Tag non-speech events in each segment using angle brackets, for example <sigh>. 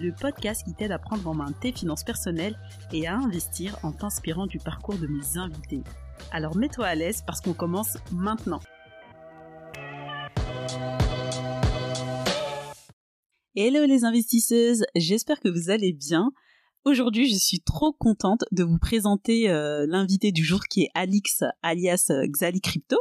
le podcast qui t'aide à prendre en main tes finances personnelles et à investir en t'inspirant du parcours de mes invités. Alors mets-toi à l'aise parce qu'on commence maintenant. Hello les investisseuses, j'espère que vous allez bien. Aujourd'hui, je suis trop contente de vous présenter euh, l'invité du jour qui est Alix alias euh, Xali Crypto.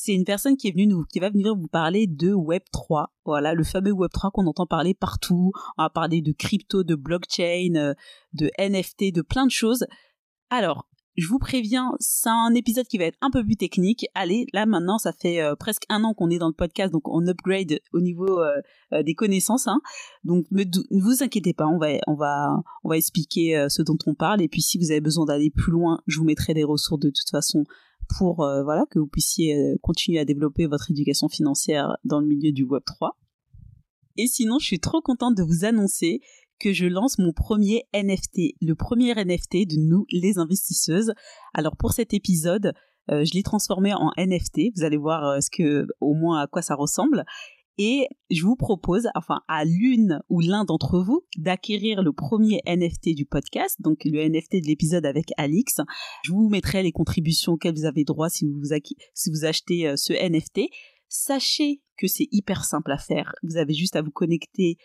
C'est une personne qui est venue qui va venir vous parler de Web 3. Voilà, le fameux Web 3 qu'on entend parler partout. On va parler de crypto, de blockchain, euh, de NFT, de plein de choses. Alors, je vous préviens, c'est un épisode qui va être un peu plus technique. Allez, là maintenant, ça fait euh, presque un an qu'on est dans le podcast, donc on upgrade au niveau euh, des connaissances. Hein. Donc ne, vous inquiétez pas, on va, on va, on va expliquer ce dont on parle. Et puis si vous avez besoin d'aller plus loin, je vous mettrai des ressources de toute façon pour voilà que vous puissiez continuer à développer votre éducation financière dans le milieu du Web 3. Et sinon, je suis trop contente de vous annoncer que je lance mon premier NFT, le premier NFT de nous, les investisseuses. Alors pour cet épisode, euh, je l'ai transformé en NFT. Vous allez voir euh, ce que, au moins à quoi ça ressemble. Et je vous propose, enfin à l'une ou l'un d'entre vous, d'acquérir le premier NFT du podcast, donc le NFT de l'épisode avec Alix. Je vous mettrai les contributions auxquelles vous avez droit si vous, achetez euh, ce NFT. Sachez que c'est hyper simple à faire. Vous avez juste à vous connecter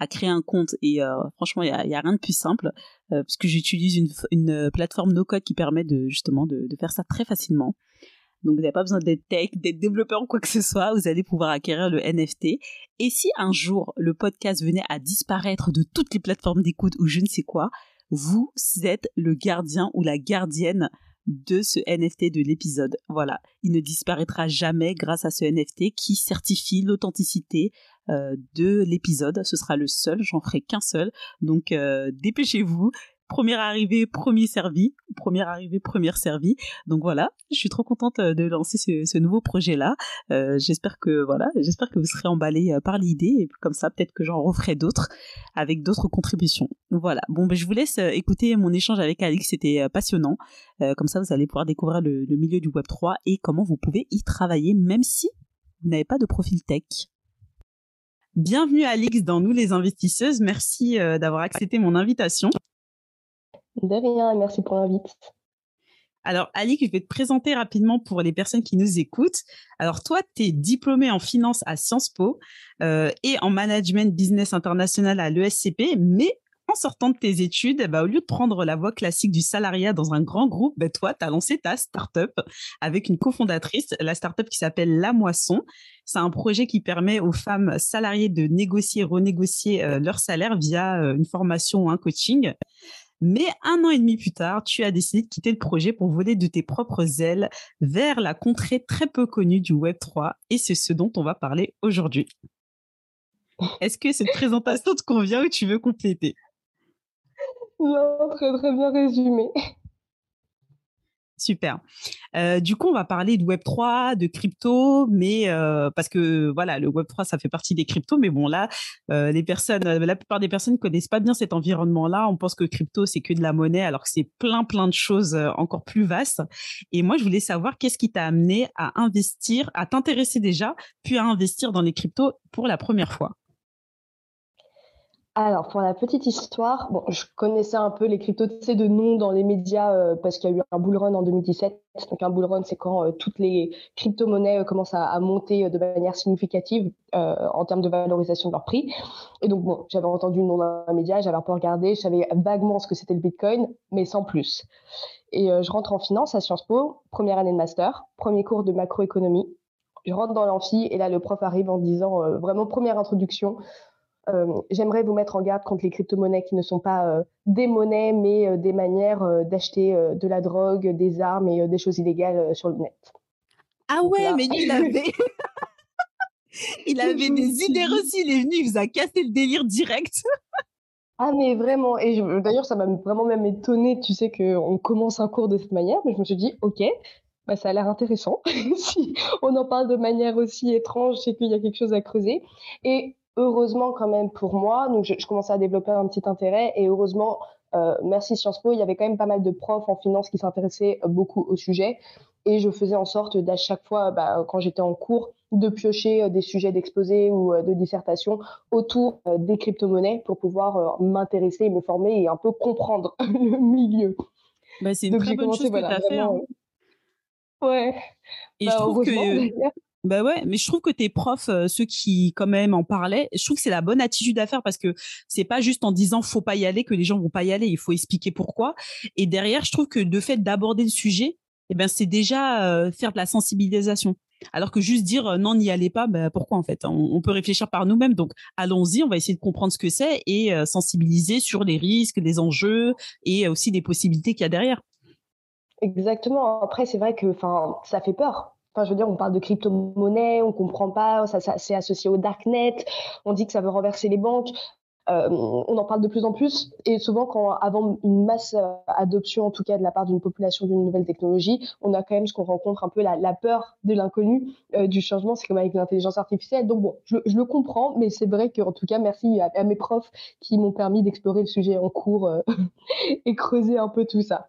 à créer un compte et euh, franchement il y a, rien de plus simple euh, parce que j'utilise une, plateforme no code qui permet de justement de faire ça très facilement. Donc vous n'avez pas besoin d'être tech, d'être développeur ou quoi que ce soit, vous allez pouvoir acquérir le NFT. Et si un jour le podcast venait à disparaître de toutes les plateformes d'écoute ou je ne sais quoi, vous êtes le gardien ou la gardienne de ce NFT de l'épisode. Voilà, il ne disparaîtra jamais grâce à ce NFT qui certifie l'authenticité euh, de l'épisode. Ce sera le seul, j'en ferai qu'un seul. Donc euh, dépêchez-vous. Première arrivée, premier servi. Première arrivée, première servie. Donc voilà, je suis trop contente euh, de lancer ce, nouveau projet-là. j'espère que voilà, j'espère que vous serez emballés par l'idée et comme ça, peut-être que j'en referai d'autres avec d'autres contributions. Voilà. Bon, ben je vous laisse écouter mon échange avec Alix. C'était passionnant. comme ça, vous allez pouvoir découvrir le, le milieu du Web 3 et comment vous pouvez y travailler, même si vous n'avez pas de profil tech. Bienvenue Alix dans Nous les investisseuses. Merci euh, d'avoir accepté mon invitation. De rien, merci pour l'invite. Alors Alix, je vais te présenter rapidement pour les personnes qui nous écoutent. Alors toi, tu es diplômée en finance à Sciences Po euh, et en management business international à l'ESCP, mais en sortant de tes études, bah, au lieu de prendre la voie classique du salariat dans un grand groupe, bah, toi, tu as lancé ta start-up avec une cofondatrice, la start-up qui s'appelle La Moisson. C'est un projet qui permet aux femmes salariées de négocier et renégocier euh, leur salaire via euh, une formation ou un coaching. Mais un an et demi plus tard, tu as décidé de quitter le projet pour voler de tes propres ailes vers la contrée très peu connue du Web 3 et c'est ce dont on va parler aujourd'hui. <laughs> Est-ce que cette présentation te convient ou tu veux compléter? Non, très très bien résumé. Super. Euh, du coup, on va parler de Web 3, de crypto, mais euh, parce que voilà, le Web 3, ça fait partie des cryptos, mais bon là, euh, les personnes, la plupart des personnes ne connaissent pas bien cet environnement-là. On pense que crypto c'est que de la monnaie, alors que c'est plein plein de choses encore plus vastes. Et moi, je voulais savoir qu'est-ce qui t'a amené à investir, à t'intéresser déjà, puis à investir dans les cryptos pour la première fois? Alors, pour la petite histoire, bon, je connaissais un peu les cryptos de nom dans les médias euh, parce qu'il y a eu un bull run en 2017. Donc, un bull run, c'est quand euh, toutes les crypto-monnaies euh, commencent à, monter de manière significative en termes de valorisation de leur prix. Et donc, bon, j'avais entendu le nom d'un média, j'avais un peu regardé, je savais vaguement ce que c'était le Bitcoin, mais sans plus. Et je rentre en finance à Sciences Po, première année de master, premier cours de macroéconomie. Je rentre dans l'amphi et là, le prof arrive en disant, vraiment première introduction, j'aimerais vous mettre en garde contre les crypto-monnaies qui ne sont pas euh, des monnaies, mais euh, des manières d'acheter de la drogue, des armes et des choses illégales sur le net. Ah ouais, mais il <laughs> avait... il avait des idées reçues, il est venu, il vous a cassé le délire direct. <laughs> Ah mais vraiment, et d'ailleurs ça m'a vraiment même étonné, tu sais qu'on commence un cours de cette manière, mais je me suis dit, ok, bah, ça a l'air intéressant. <laughs> si on en parle de manière aussi étrange, c'est qu'il y a quelque chose à creuser. Et heureusement quand même pour moi, donc je, commençais à développer un petit intérêt, et heureusement, euh, merci Sciences Po, il y avait quand même pas mal de profs en finance qui s'intéressaient beaucoup au sujet, et je faisais en sorte d'à chaque fois, bah, quand j'étais en cours, de piocher euh, des sujets d'exposé ou euh, de dissertation autour euh, des crypto-monnaies pour pouvoir m'intéresser, me former et un peu comprendre <laughs> le milieu. Bah, c'est une très bonne chose que tu as fait. Hein. Ouais. Et je bah, trouve que. Bah ouais, mais je trouve que tes profs, ceux qui quand même en parlaient, je trouve que c'est la bonne attitude à faire parce que c'est pas juste en disant faut pas y aller que les gens vont pas y aller, il faut expliquer pourquoi. Et derrière, je trouve que le fait d'aborder le sujet, eh ben c'est déjà faire de la sensibilisation. Alors que juste dire non, n'y allez pas, ben, pourquoi en fait? On, peut réfléchir par nous-mêmes. Donc allons-y, on va essayer de comprendre ce que c'est et sensibiliser sur les risques, les enjeux et aussi les possibilités qu'il y a derrière. Exactement. Après, c'est vrai que ça fait peur. Je veux dire, on parle de crypto-monnaie, on comprend pas, ça c'est associé au darknet, on dit que ça veut renverser les banques. Euh, on en parle de plus en plus et souvent quand avant une masse euh, adoption en tout cas de la part d'une population d'une nouvelle technologie, on a quand même ce qu'on rencontre un peu la, peur de l'inconnu, euh, du changement. C'est comme avec l'intelligence artificielle. Donc bon, je, le comprends, mais c'est vrai qu'en tout cas merci à, mes profs qui m'ont permis d'explorer le sujet en cours <laughs> et creuser un peu tout ça.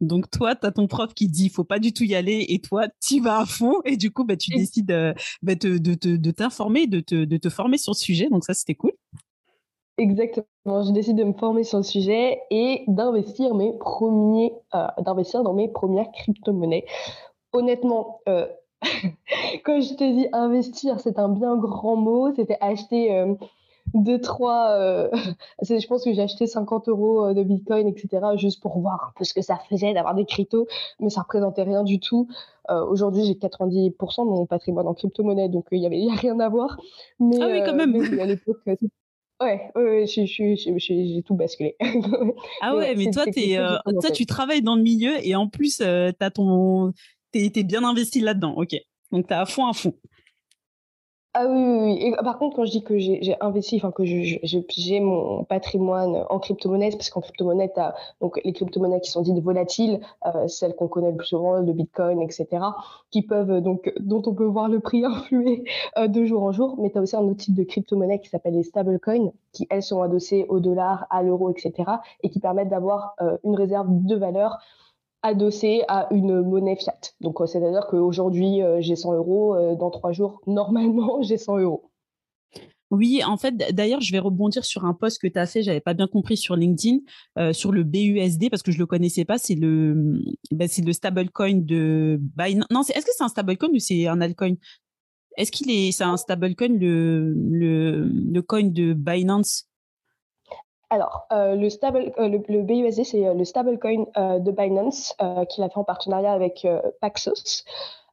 Donc toi, tu as ton prof qui dit il faut pas du tout y aller et toi, tu vas à fond et du coup, bah, tu décides bah, de, t'informer, de te, de te former sur le sujet. Donc ça, c'était cool. Exactement. Je décide de me former sur le sujet et d'investir mes premiers, euh, d'investir dans mes premières crypto-monnaies. Honnêtement, euh, <laughs> quand je te dis investir, c'est un bien grand mot. C'était acheter euh, deux, trois. <laughs> je pense que j'ai acheté 50 euros de Bitcoin, etc., juste pour voir un peu ce que ça faisait d'avoir des cryptos, mais ça représentait rien du tout. Aujourd'hui, j'ai 90% de mon patrimoine en crypto-monnaie, donc il n'y avait a rien à voir. Mais, ah oui, quand même. à l'époque, Ouais, ouais, j'ai tout basculé. <laughs> ah ouais, mais, toi, es, euh, toi, tu travailles dans le milieu et en plus, euh, t'as ton, t'es, bien investi là-dedans. Ok, donc t'as à fond, à fond. Ah oui, oui, oui. Et par contre, quand je dis que j'ai investi, enfin que j'ai mon patrimoine en crypto-monnaie, parce qu'en crypto-monnaie, as donc, les crypto-monnaies qui sont dites volatiles, euh, celles qu'on connaît le plus souvent, le Bitcoin, etc., qui peuvent donc, dont on peut voir le prix <laughs> influer euh, de jour en jour. Mais tu as aussi un autre type de crypto-monnaie qui s'appelle les stablecoins, qui elles sont adossées au dollar, à l'euro, etc., et qui permettent d'avoir euh, une réserve de valeur adossé à une monnaie fiat. Donc, euh, c'est-à-dire qu'aujourd'hui, euh, j'ai 100 euros, euh, dans trois jours, <laughs> normalement, j'ai 100 euros. Oui, en fait, d'ailleurs, je vais rebondir sur un post que tu as fait, j'avais pas bien compris sur LinkedIn, sur le BUSD, parce que je le connaissais pas, c'est le, bah, c'est le stablecoin de Binance. Non, est-ce que c'est un stablecoin ou c'est un altcoin? Est-ce qu'il est, c'est un stablecoin, le, le, le coin de Binance? Alors, euh, le, stable, euh, le, BUSD, c'est euh, le stablecoin de Binance qu'il a fait en partenariat avec Paxos.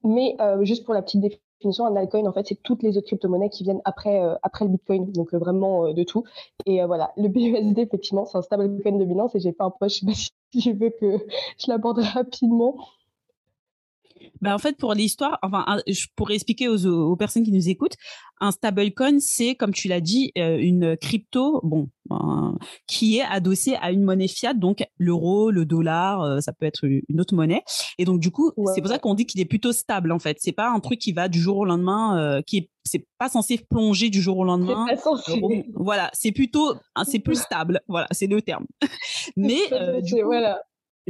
Mais juste pour la petite définition, un altcoin, en fait, c'est toutes les autres crypto-monnaies qui viennent après, après le Bitcoin, donc vraiment de tout. Et voilà, le BUSD, effectivement, c'est un stablecoin de Binance et j'ai pas un poste, je <laughs> si je veux que je l'aborde rapidement. Bah en fait, pour l'histoire, enfin, je pourrais expliquer aux, aux, personnes qui nous écoutent, un stablecoin, c'est, comme tu l'as dit, euh, une crypto, bon, qui est adossée à une monnaie fiat, donc l'euro, le dollar, euh, ça peut être une autre monnaie. Et donc, du coup, c'est pour ça qu'on dit qu'il est plutôt stable, en fait. C'est pas un truc qui va du jour au lendemain, euh, qui est, c'est pas censé plonger du jour au lendemain. Pas censé. voilà, c'est plutôt, c'est plus stable. Voilà, c'est le terme. <laughs> Mais, du voilà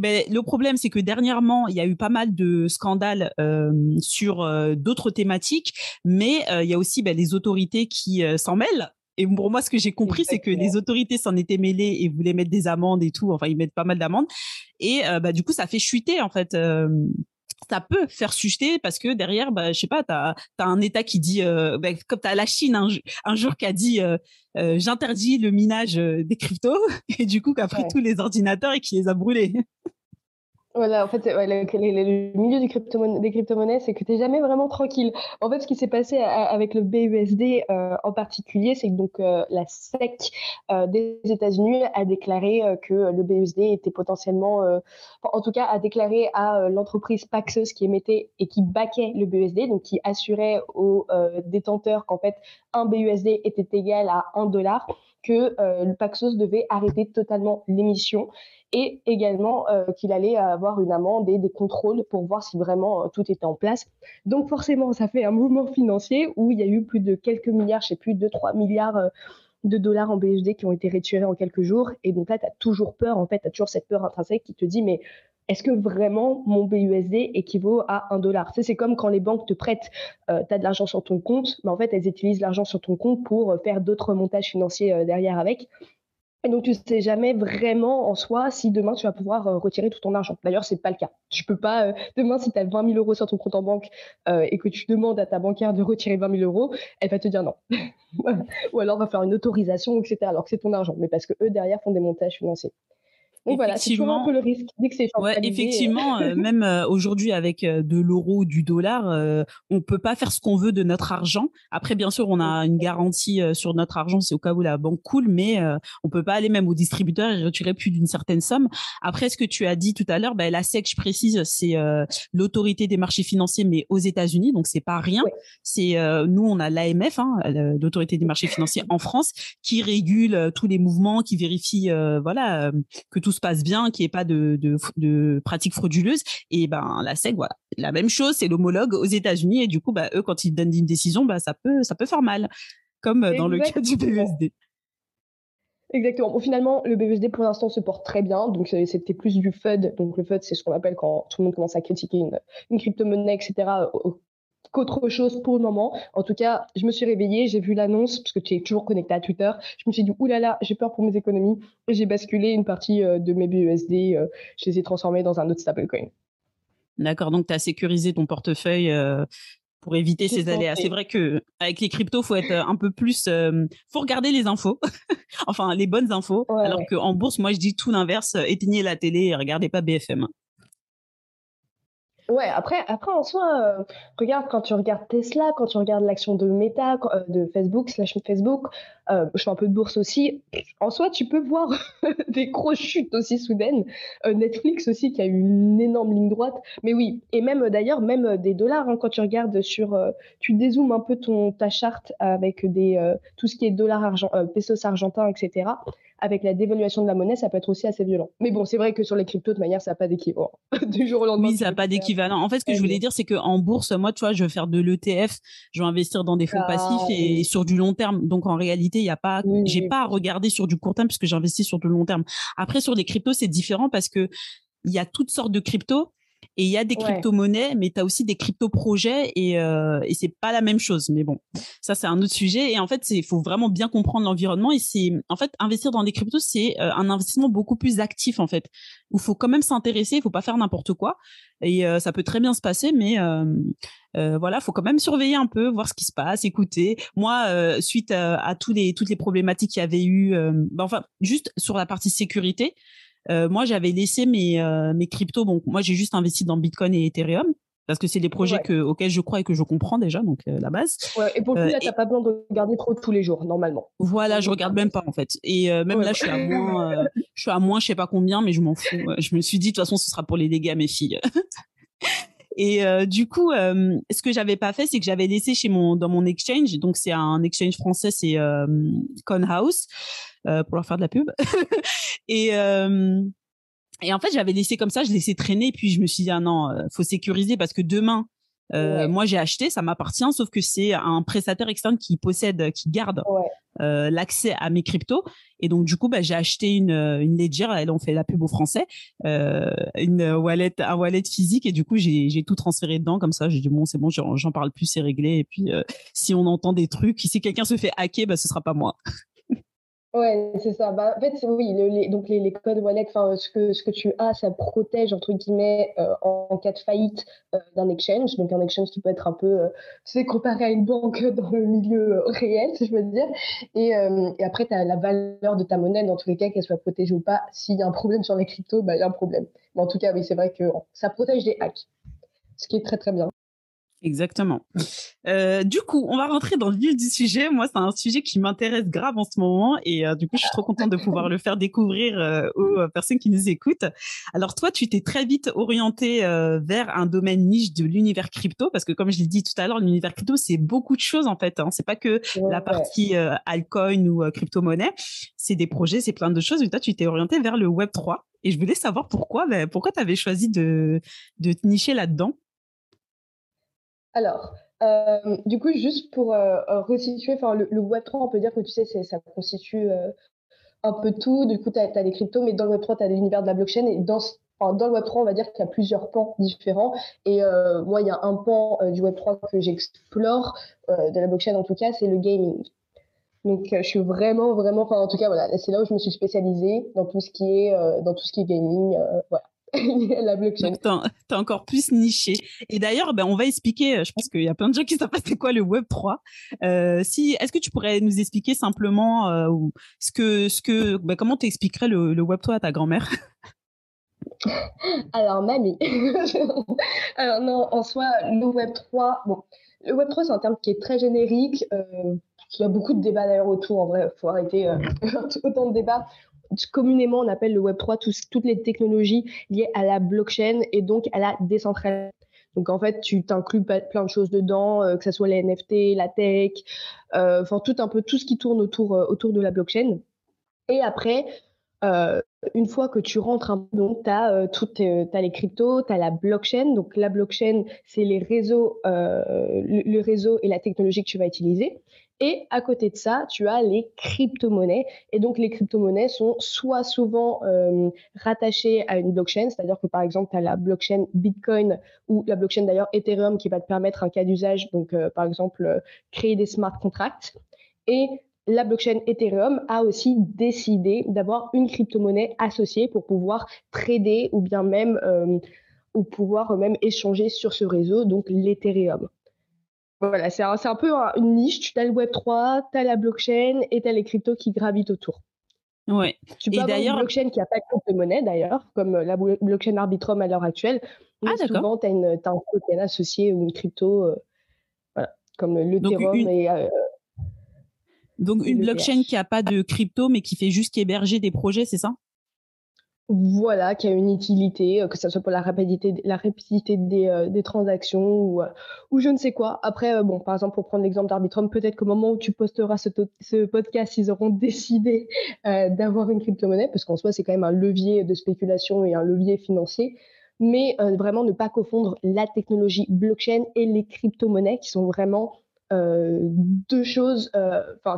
ben, le problème, c'est que dernièrement, il y a eu pas mal de scandales euh, sur euh, d'autres thématiques, mais euh, il y a aussi ben, les autorités qui s'en mêlent. Et pour moi, ce que j'ai compris, c'est que les autorités s'en étaient mêlées et voulaient mettre des amendes et tout. Enfin, ils mettent pas mal d'amendes. Et bah, du coup, ça fait chuter, en fait ça peut faire chuter parce que derrière, bah, je sais pas, tu as, un État qui dit, euh, bah, comme tu as la Chine un, jour qui a dit j'interdis le minage des cryptos, <laughs> et du coup, qui a pris tous les ordinateurs et qui les a brûlés. Voilà, en fait, le, milieu des crypto-monnaies, c'est que tu n'es jamais vraiment tranquille. En fait, ce qui s'est passé avec le BUSD euh, en particulier, c'est que donc, euh, la SEC euh, des États-Unis a déclaré que le BUSD était potentiellement, en tout cas, a déclaré à l'entreprise Paxos qui émettait et qui baquait le BUSD, donc qui assurait aux détenteurs qu'en fait, un BUSD était égal à un dollar que le Paxos devait arrêter totalement l'émission et également qu'il allait avoir une amende et des contrôles pour voir si vraiment tout était en place. Donc forcément, ça fait un mouvement financier où il y a eu plus de quelques milliards, je sais plus, 2-3 milliards de dollars en BSD qui ont été retirés en quelques jours. Et donc là, tu as toujours peur, en fait, tu as toujours cette peur intrinsèque qui te dit, mais est-ce que vraiment mon BUSD équivaut à un dollar? C'est comme quand les banques te prêtent, euh, tu as de l'argent sur ton compte, mais en fait, elles utilisent l'argent sur ton compte pour euh, faire d'autres montages financiers euh, derrière avec. Et donc, tu ne sais jamais vraiment en soi si demain tu vas pouvoir euh, retirer tout ton argent. D'ailleurs, ce n'est pas le cas. Tu peux pas, demain, si tu as 20 000 euros sur ton compte en banque et que tu demandes à ta banquière de retirer 20 000 euros, elle va te dire non. <laughs> Ou alors, va faire une autorisation, etc. Alors que c'est ton argent. Mais parce que eux, derrière, font des montages financiers. Donc voilà, c'est toujours un peu le risque dès que c'est ouais, effectivement, euh, même euh, aujourd'hui avec euh, de l'euro ou du dollar, on peut pas faire ce qu'on veut de notre argent. Après, bien sûr, on a une garantie sur notre argent, c'est au cas où la banque coule, mais on peut pas aller même au distributeur et retirer plus d'une certaine somme. Après, ce que tu as dit tout à l'heure, bah, la SEC, je précise, c'est l'autorité des marchés financiers, mais aux États-Unis, donc c'est pas rien. C'est nous, on a l'AMF, hein, l'autorité des marchés financiers en France, qui régule tous les mouvements, qui vérifie, voilà, que tout se passe bien, qu'il n'y ait pas de, de, pratiques frauduleuses. Et ben la SEC, voilà, la même chose, c'est l'homologue aux États-Unis. Et du coup, bah, eux, quand ils donnent une décision, bah, ça peut, ça peut faire mal, comme dans le cas du BUSD. Exactement. Bon, finalement, le BUSD pour l'instant se porte très bien. Donc, c'était plus du FUD. Donc, le FUD, c'est ce qu'on appelle quand tout le monde commence à critiquer une, une crypto-monnaie, etc qu'autre chose pour le moment. En tout cas, je me suis réveillée, j'ai vu l'annonce, parce que tu es toujours connecté à Twitter. Je me suis dit, oulala, j'ai peur pour mes économies. Et j'ai basculé une partie euh, de mes BUSD, euh, je les ai transformés dans un autre stablecoin. D'accord, donc tu as sécurisé ton portefeuille euh, pour éviter ces aléas. C'est vrai que avec les cryptos, faut être un peu plus, faut regarder les infos, <laughs> enfin les bonnes infos. alors qu'en bourse, moi je dis tout l'inverse, éteignez la télé et regardez pas BFM. Ouais, après, après en soi, euh, regarde quand tu regardes Tesla, quand tu regardes l'action de Meta, euh, de Facebook, slash Facebook, euh, je fais un peu de bourse aussi. En soi, tu peux voir <laughs> des grosses chutes aussi soudaines. Netflix aussi qui a eu une énorme ligne droite. Mais oui, et même d'ailleurs, même des dollars, hein, quand tu regardes sur, tu dézoomes un peu ton, ta charte avec des, tout ce qui est dollars, argent, pesos argentins, etc avec la dévaluation de la monnaie, ça peut être aussi assez violent. Mais bon, c'est vrai que sur les cryptos, de manière, ça n'a pas d'équivalent. <laughs> du jour au lendemain. Oui, ça n'a pas d'équivalent. En fait, ce que je voulais dire, c'est qu'en bourse, moi, tu vois, je veux faire de l'ETF, je vais investir dans des fonds ah, passifs et sur du long terme. Donc, en réalité, il n'y a pas, j'ai pas à regarder sur du court terme puisque j'investis sur du long terme. Après, sur les cryptos, c'est différent parce que il y a toutes sortes de cryptos et il y a des crypto-monnaies, mais tu as aussi des crypto-projets et, euh, et c'est pas la même chose. Mais bon, ça, c'est un autre sujet. Et en fait, il faut vraiment bien comprendre l'environnement. Et c'est, en fait, investir dans des cryptos, c'est euh, un investissement beaucoup plus actif, en fait, où il faut quand même s'intéresser, il faut pas faire n'importe quoi. Et euh, ça peut très bien se passer, mais euh, euh, voilà, faut quand même surveiller un peu, voir ce qui se passe, écouter. Moi, euh, suite à, tous les, toutes les problématiques qu'il y avait eu, bah, enfin, juste sur la partie sécurité, euh, moi, j'avais laissé mes, euh, mes cryptos. Bon, moi, j'ai juste investi dans Bitcoin et Ethereum parce que c'est des projets que, auxquels je crois et que je comprends déjà, donc euh, la base. Ouais, et pour le coup, là, tu n'as pas besoin de regarder trop tous les jours, normalement. Voilà, je regarde même pas, en fait. Et même là, je suis à moins, je suis à moins, je sais pas combien, mais je m'en fous. je me suis dit, de toute façon, ce sera pour les dégâts à mes filles. <laughs> Et du coup, ce que j'avais pas fait, c'est que j'avais laissé chez mon dans mon exchange. Donc c'est un exchange français, c'est Conhouse. Euh, pour leur faire de la pub. <laughs> et euh, et en fait, j'avais laissé comme ça, je laissais traîner, puis je me suis dit ah non, euh, faut sécuriser parce que demain, moi j'ai acheté, ça m'appartient, sauf que c'est un prestataire externe qui possède, qui garde l'accès à mes cryptos. Et donc du coup, bah, j'ai acheté une, une Ledger, là on fait la pub au français, une wallet, un wallet physique, et du coup j'ai tout transféré dedans comme ça. J'ai dit bon c'est bon, j'en parle plus, c'est réglé. Et puis si on entend des trucs, si quelqu'un se fait hacker, bah ce sera pas moi. Ouais, c'est ça. Bah, en fait, oui, les, donc les, codes wallet, ce que, ce que tu as, ça protège, entre guillemets, euh, en, cas de faillite euh, d'un exchange. Donc, un exchange qui peut être un peu, euh, tu sais, comparé à une banque <laughs> dans le milieu réel, si je veux dire. Et, après, tu as la valeur de ta monnaie, dans tous les cas, qu'elle soit protégée ou pas. S'il y a un problème sur les cryptos, bah, il y a un problème. Mais en tout cas, oui, c'est vrai que ça protège des hacks, ce qui est très, très bien. Exactement. Euh, du coup, on va rentrer dans le vif du sujet. Moi, c'est un sujet qui m'intéresse grave en ce moment et euh, du coup, je suis trop contente de pouvoir le faire découvrir euh, aux personnes qui nous écoutent. Alors toi, tu t'es très vite orienté vers un domaine niche de l'univers crypto parce que comme je l'ai dit tout à l'heure, l'univers crypto, c'est beaucoup de choses en fait. Hein. C'est pas que la partie altcoin ou crypto-monnaie. C'est des projets, c'est plein de choses. Et toi, tu t'es orienté vers le Web 3 et je voulais savoir pourquoi. Ben, pourquoi tu avais choisi de, de te nicher là-dedans? Alors, euh, du coup, juste pour euh, euh, resituer, le, Web3, on peut dire que tu sais, ça constitue un peu tout. Du coup, tu as, des cryptos, mais dans le Web3, tu as l'univers de la blockchain. Et dans, dans le Web3, on va dire qu'il y a plusieurs pans différents. Et moi, il y a un pan du Web3 que j'explore, de la blockchain en tout cas, c'est le gaming. Donc, je suis vraiment, vraiment, enfin, en tout cas, voilà, c'est là où je me suis spécialisée dans tout ce qui est, dans tout ce qui est gaming. voilà. <laughs> la blockchain. T'es encore plus niché. Et d'ailleurs, ben, on va expliquer, euh, je pense qu'il y a plein de gens qui savent pas c'est quoi le Web 3. Euh, si, est-ce que tu pourrais nous expliquer simplement euh, ce que, ce que, ben, comment t'expliquerais le, le Web 3 à ta grand-mère? <laughs> Alors, mamie. <laughs> Alors, non, en soi, le Web 3, bon, le Web 3, c'est un terme qui est très générique. il y a beaucoup de débats d'ailleurs autour, en vrai, il faut arrêter autant de débats communément on appelle le Web3 toutes les technologies liées à la blockchain et donc à la décentralisation. Donc en fait, tu t'inclus plein de choses dedans, euh, que ce soit les NFT, la tech, euh, enfin tout un peu tout ce qui tourne autour, euh, de la blockchain. Et après, une fois que tu rentres donc tu as, as, les cryptos, tu as la blockchain. Donc la blockchain, c'est les réseaux, le, réseau et la technologie que tu vas utiliser. Et à côté de ça, tu as les crypto-monnaies. Et donc, les crypto-monnaies sont soit souvent euh, rattachées à une blockchain, c'est-à-dire que par exemple, tu as la blockchain Bitcoin ou la blockchain d'ailleurs Ethereum qui va te permettre un cas d'usage, donc euh, par exemple, euh, créer des smart contracts. Et la blockchain Ethereum a aussi décidé d'avoir une crypto-monnaie associée pour pouvoir trader ou bien même ou pouvoir même échanger sur ce réseau, donc l'Ethereum. Voilà, c'est un, un, peu une niche. Tu as le Web3, tu as la blockchain et tu as les cryptos qui gravitent autour. Ouais. Tu peux et avoir une blockchain qui n'a pas de crypto-monnaie d'ailleurs, comme euh, la blockchain Arbitrum à l'heure actuelle. Ah, souvent, tu as, un token associé ou une crypto, euh, voilà, comme l'Ethereum et. Euh, donc, une blockchain qui n'a pas de crypto, mais qui fait juste héberger des projets, c'est ça? Voilà, qui a une utilité, euh, que ce soit pour la rapidité, euh, des transactions ou, euh, ou je ne sais quoi. Après, bon, par exemple, pour prendre l'exemple d'Arbitrum, peut-être qu'au moment où tu posteras ce, podcast, ils auront <laughs> décidé d'avoir une crypto-monnaie, parce qu'en soi, c'est quand même un levier de spéculation et un levier financier. Mais vraiment ne pas confondre la technologie blockchain et les crypto-monnaies, qui sont vraiment deux choses,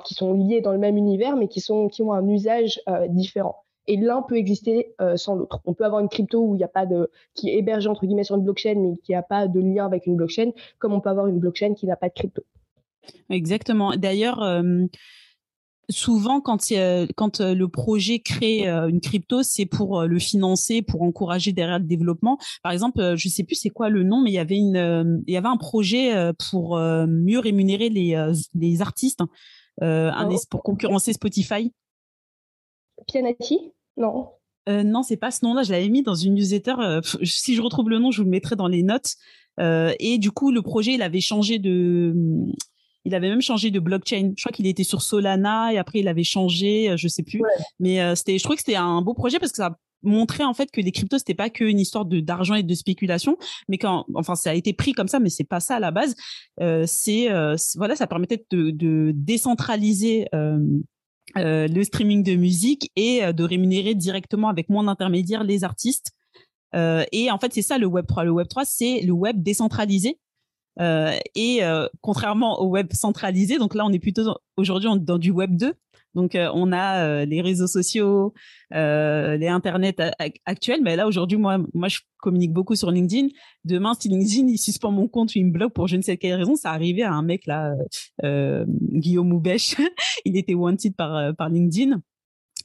qui sont liées dans le même univers, mais qui, qui ont un usage différent et l'un peut exister euh, sans l'autre. On peut avoir une crypto où il n'y a pas de qui est hébergée entre guillemets sur une blockchain mais qui n'a pas de lien avec une blockchain, comme on peut avoir une blockchain qui n'a pas de crypto. Exactement. D'ailleurs. Euh, souvent, quand, quand euh, le projet crée une crypto, c'est pour le financer, pour encourager derrière le développement. Par exemple, je sais plus c'est quoi le nom, mais il y avait une, il y avait un projet pour mieux rémunérer les, les artistes, un, oh. pour concurrencer Spotify. Pianati non. Euh, non, c'est pas ce nom-là. Je l'avais mis dans une newsletter. Euh, si je retrouve le nom, je vous le mettrai dans les notes. Euh, et du coup, le projet, il avait changé de. Il avait même changé de blockchain. Je crois qu'il était sur Solana et après il avait changé, je sais plus. Mais c'était, je trouvais que c'était un beau projet parce que ça montrait en fait que les cryptos c'était pas qu'une histoire de d'argent et de spéculation, mais quand, enfin, ça a été pris comme ça, mais c'est pas ça à la base. c'est voilà, ça permettait de, de décentraliser euh, le streaming de musique et euh, de rémunérer directement avec moins d'intermédiaires les artistes. Euh, et en fait, c'est ça le Web 3. Le Web 3, c'est le web décentralisé. et contrairement au web centralisé, donc là, on est plutôt aujourd'hui dans du Web 2. Donc, on a les réseaux sociaux, les internets actuels. Mais là, aujourd'hui, moi, moi, je communique beaucoup sur LinkedIn. Demain, si LinkedIn il suspend mon compte ou il me bloque pour je ne sais quelle raison, ça arrivait à un mec là, Guillaume Moubèche. <laughs> il était wanted par par LinkedIn.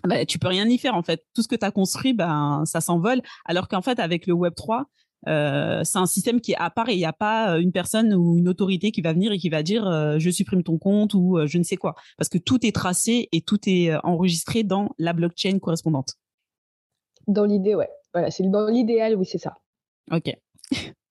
Bah, tu peux rien y faire en fait. Tout ce que tu as construit, ben ça s'envole. Alors qu'en fait, avec le Web 3, euh, c'est un système qui est à part et il n'y a pas euh, une personne ou une autorité qui va venir et qui va dire euh, je supprime ton compte ou je ne sais quoi. Parce que tout est tracé et tout est enregistré dans la blockchain correspondante. Dans l'idée, ouais. Voilà, c'est dans l'idéal, oui, c'est ça. Ok. <laughs>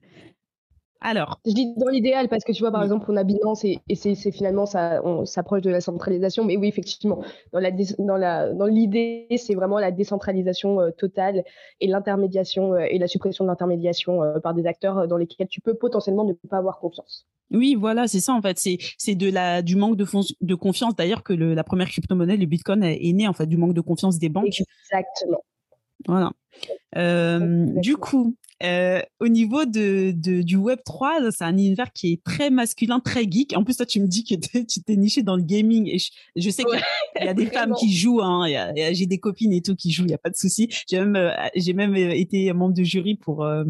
Alors. Je dis dans l'idéal parce que tu vois, par exemple, on a Binance et, et c'est finalement, ça, on s'approche de la centralisation. Mais oui, effectivement, dans la dans la dans l'idée, c'est vraiment la décentralisation euh, totale et l'intermédiation euh, et la suppression de l'intermédiation euh, par des acteurs dans lesquels tu peux potentiellement ne pas avoir confiance. Oui, voilà, c'est ça en fait. C'est c'est de la du manque de, de confiance d'ailleurs que le, la première crypto-monnaie, le Bitcoin, est né en fait du manque de confiance des banques. Exactement. Voilà. Euh, du coup, euh, au niveau de, de, du Web 3, c'est un univers qui est très masculin, très geek. En plus, toi, tu me dis que tu t'es niché dans le gaming et je, sais qu'il y, a des femmes qui jouent. Hein, j'ai des copines et tout qui jouent, il y a pas de souci. J'ai même, euh, j'ai même euh, été membre de jury pour euh,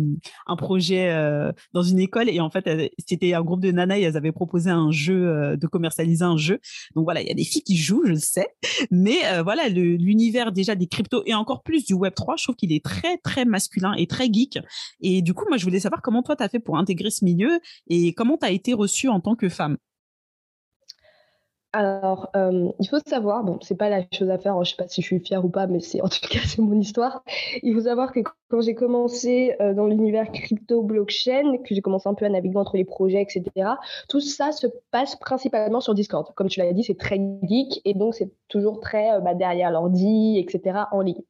un projet euh, dans une école et en fait, c'était un groupe de nanas et elles avaient proposé un jeu, de commercialiser un jeu. Donc voilà, il y a des filles qui jouent, je sais. Mais voilà, l'univers déjà des cryptos et encore plus du Web 3, je trouve qu'il est très, très masculin et très geek. Et du coup, moi, je voulais savoir comment toi, tu as fait pour intégrer ce milieu et comment tu as été reçue en tant que femme? Alors, euh, il faut savoir, bon, c'est pas la chose à faire, je sais pas si je suis fière ou pas, mais c'est en tout cas <laughs> c'est mon histoire. Il faut savoir que quand j'ai commencé euh, dans l'univers crypto blockchain, que j'ai commencé un peu à naviguer entre les projets, etc. Tout ça se passe principalement sur Discord. Comme tu l'as dit, c'est très geek et donc c'est toujours très euh, bah, derrière l'ordi, etc. en ligne.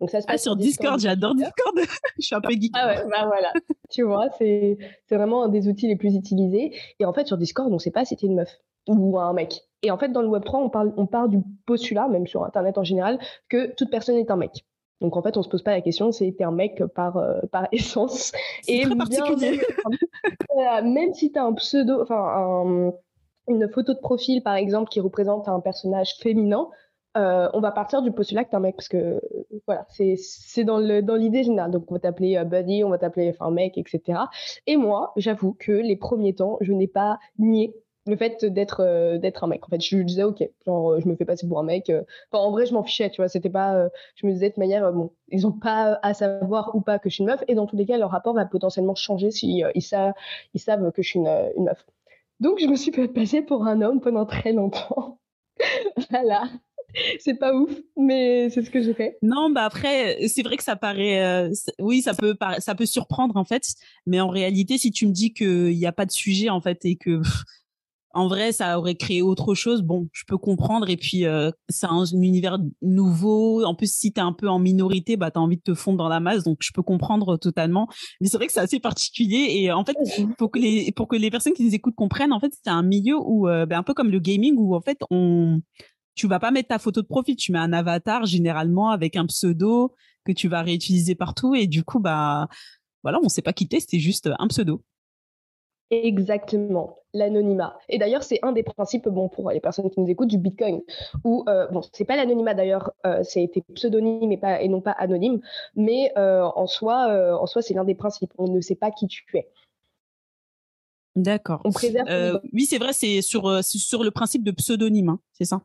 Donc ça se ah, passe sur, Discord. J'adore Discord. <laughs> je suis un peu geek. Ah ouais, bah voilà. tu vois, c'est c'est vraiment un des outils les plus utilisés. Et en fait, sur Discord, on sait pas si t'es une meuf ou un mec. Et en fait, dans le Web 3, on, parle, on part du postulat, même sur Internet en général, que toute personne est un mec. Donc en fait, on se pose pas la question, c'est un mec par euh, par <laughs> essence. Et très particulier. même si tu as un pseudo, enfin une photo de profil par exemple qui représente un personnage féminin, euh, on va partir du postulat que t'es un mec parce que voilà, c'est dans le dans l'idée générale. Donc on va t'appeler euh, buddy, on va t'appeler enfin mec, etc. Et moi, j'avoue que les premiers temps, je n'ai pas nié le fait d'être euh, d'être un mec. En fait je disais ok genre euh, je me fais passer pour un mec euh. enfin en vrai je m'en fichais tu vois. C'était pas je me disais de manière bon ils ont pas à savoir ou pas que je suis une meuf. Et dans tous les cas leur rapport va potentiellement changer si ils savent ils savent que je suis une, meuf. Donc je me suis fait passer pour un homme pendant très longtemps. <laughs> Voilà. C'est pas ouf, mais c'est ce que j'ai fait. Non, bah après, c'est vrai que ça paraît, oui, ça peut, ça peut surprendre en fait, mais en réalité, si tu me dis qu'il n'y a pas de sujet en fait et que en vrai, ça aurait créé autre chose. Bon, je peux comprendre. Et puis, euh, c'est un, univers nouveau. En plus, si tu es un peu en minorité, bah, tu as envie de te fondre dans la masse. Donc, je peux comprendre totalement. Mais c'est vrai que c'est assez particulier. Et en fait, pour que les, pour que les personnes qui nous écoutent comprennent, en fait, c'est un milieu où, euh, ben, un peu comme le gaming, où en fait, on, tu vas pas mettre ta photo de profil. Tu mets un avatar, généralement, avec un pseudo que tu vas réutiliser partout. Et du coup, bah, voilà, on sait pas quitter. C'était juste un pseudo. Exactement, l'anonymat. Et d'ailleurs, c'est un des principes, bon, pour les personnes qui nous écoutent, du Bitcoin, où, euh, bon, c'est pas l'anonymat d'ailleurs, euh, c'est pseudonyme et, pas, et non pas anonyme, mais euh, en soi, euh, en soi c'est l'un des principes. On ne sait pas qui tu es. D'accord. On préserve. oui, c'est vrai, c'est sur, sur le principe de pseudonyme, hein, c'est ça?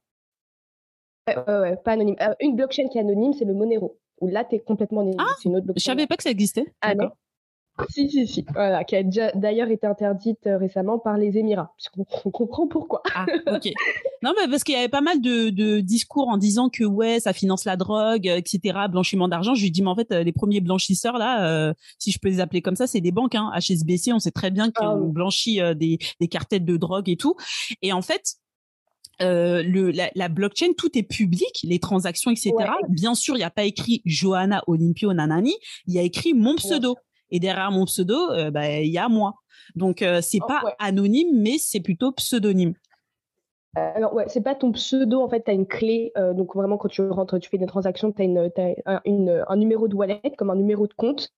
Ouais, ouais, ouais, pas anonyme. une blockchain qui est anonyme, c'est le Monero, où là, tu es complètement anonyme. Ah, c'est une autre blockchain. Je savais pas que ça existait. Ah non. Si, si, si. Voilà, qui a d'ailleurs été interdite euh, récemment par les Émirats, puisqu'on comprend pourquoi. Ah, <laughs> ok. Non, mais parce qu'il y avait pas mal de, de, discours en disant que ouais, ça finance la drogue, euh, etc., blanchiment d'argent. Je lui dis, mais en fait, euh, les premiers blanchisseurs là, si je peux les appeler comme ça, c'est des banques. Hein. HSBC, on sait très bien qu'ils ah ont blanchi des, des cartels de drogue et tout. Et en fait, euh, le, la, la, blockchain, tout est public, les transactions, etc. Bien sûr, il n'y a pas écrit Johanna Olympio Nanani, il y a écrit mon pseudo. Et derrière mon pseudo, euh, bah, il y a moi. Donc, euh, c'est oh, pas anonyme, mais c'est plutôt pseudonyme. Euh, alors, ouais, c'est pas ton pseudo, en fait, tu as une clé. donc, vraiment, quand tu rentres, tu fais des transactions, tu as, une, un, numéro de wallet, comme un numéro de compte.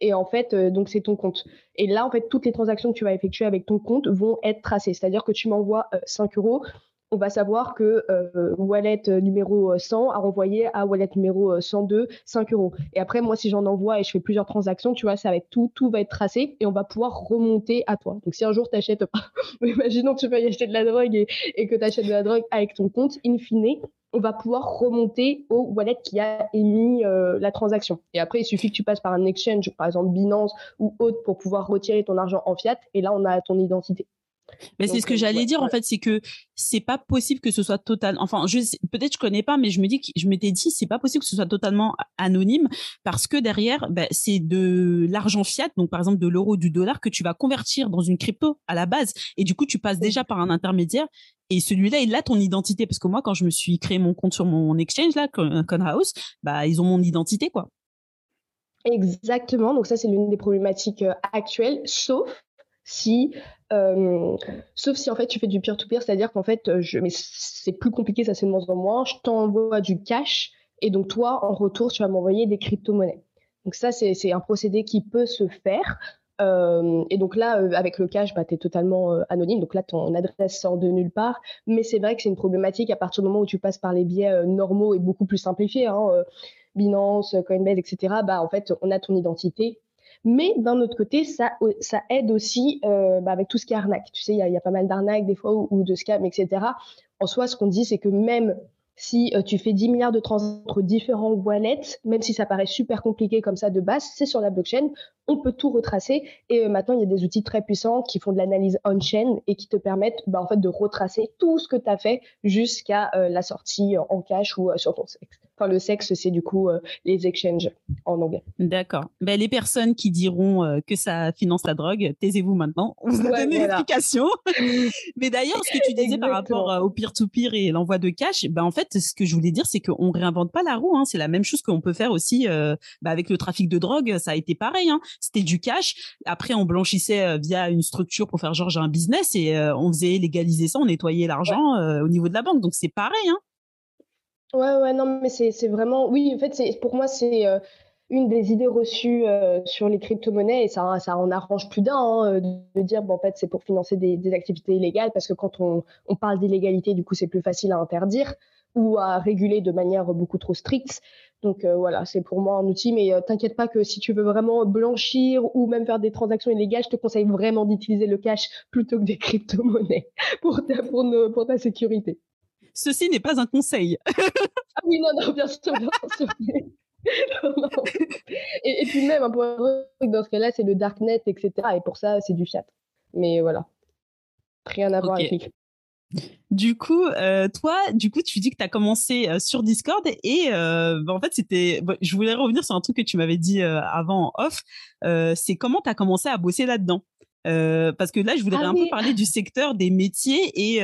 Et en fait, donc, c'est ton compte. Et là, en fait, toutes les transactions que tu vas effectuer avec ton compte vont être tracées. C'est-à-dire que tu m'envoies 5 euros, on va savoir que euh, wallet numéro 100 a renvoyé à wallet numéro 102 5 euros. Et après, moi, si j'en envoie et je fais plusieurs transactions, tu vois, ça va être tout, tout va être tracé et on va pouvoir remonter à toi. Donc, si un jour tu achètes, <laughs> imaginons tu vas y acheter de la drogue et, que tu achètes de la drogue avec ton compte, in fine, on va pouvoir remonter au wallet qui a émis euh, la transaction. Et après, il suffit que tu passes par un exchange, par exemple Binance ou autre, pour pouvoir retirer ton argent en fiat. Et là, on a ton identité. Mais c'est ce que j'allais dire en fait, c'est que c'est pas possible que ce soit total. Enfin, je peut-être je connais pas, mais je me dis que je m'étais dit c'est pas possible que ce soit totalement anonyme parce que derrière, ben, c'est de l'argent fiat, donc par exemple de l'euro, du dollar que tu vas convertir dans une crypto à la base, et du coup tu passes déjà par un intermédiaire. Et celui-là, il a ton identité parce que moi, quand je me suis créé mon compte sur mon exchange là, Conhouse, bah ils ont mon identité quoi. Exactement. Donc ça, c'est l'une des problématiques euh, actuelles, sauf euh, sauf si en fait tu fais du peer-to-peer, c'est-à-dire qu'en fait, euh, je, mais c'est plus compliqué, ça c'est de moins en moins, je t'envoie du cash et donc toi, en retour, tu vas m'envoyer des crypto-monnaies. Donc ça, c'est un procédé qui peut se faire. Euh, et donc là, avec le cash, bah, tu es totalement anonyme. Donc là, ton adresse sort de nulle part. Mais c'est vrai que c'est une problématique à partir du moment où tu passes par les biais normaux et beaucoup plus simplifiés, hein, Binance, Coinbase, etc. Bah, en fait, on a ton identité mais d'un autre côté, ça, ça aide aussi euh, bah, avec tout ce qui est arnaque. Tu sais, il y, a pas mal d'arnaques des fois ou, de scams, etc. En soi, ce qu'on dit, c'est que même si euh, tu fais 10 milliards de transactions entre différents wallets, même si ça paraît super compliqué comme ça de base, c'est sur la blockchain, on peut tout retracer. Et euh, maintenant, il y a des outils très puissants qui font de l'analyse on-chain et qui te permettent bah, en fait, de retracer tout ce que tu as fait jusqu'à la sortie en cash ou sur ton sexe le sexe, c'est du coup euh, les exchanges en anglais. D'accord. Ben, les personnes qui diront euh, que ça finance la drogue, taisez-vous maintenant. On vous a donné une explication. <laughs> Mais d'ailleurs, ce que tu disais par rapport euh, au peer-to-peer et l'envoi de cash, ben, en fait, ce que je voulais dire, c'est qu'on réinvente pas la roue. Hein. C'est la même chose qu'on peut faire aussi ben, avec le trafic de drogue. Ça a été pareil. Hein. C'était du cash. Après, on blanchissait via une structure pour faire genre j'ai un business et on faisait légaliser ça, on nettoyait l'argent au niveau de la banque. Donc c'est pareil. Hein. Ouais, ouais, non, mais c'est vraiment. Oui, en fait, c'est pour moi, c'est euh, une des idées reçues euh, sur les crypto-monnaies et ça, ça en arrange plus d'un hein, de, dire, bon, en fait, c'est pour financer des, des, activités illégales parce que quand on, on parle d'illégalité, du coup, c'est plus facile à interdire ou à réguler de manière beaucoup trop stricte. Donc euh, voilà, c'est pour moi un outil, mais t'inquiète pas que si tu veux vraiment blanchir ou même faire des transactions illégales, je te conseille vraiment d'utiliser le cash plutôt que des crypto-monnaies <laughs> pour pour, pour ta sécurité ceci n'est pas un conseil. ah oui, non, non, bien sûr, bien sûr. <laughs> <laughs> Et, puis même, un point dans ce cas-là, c'est le darknet, etc. Et pour ça, c'est du chat. Mais voilà, rien à voir avec du coup, euh, toi, du coup, tu dis que tu as commencé euh, sur Discord et euh, bah, en fait, c'était. Bah, je voulais revenir sur un truc que tu m'avais dit avant en off. c'est comment tu as commencé à bosser là-dedans? Parce que là, je voudrais ah un peu parler du secteur des métiers et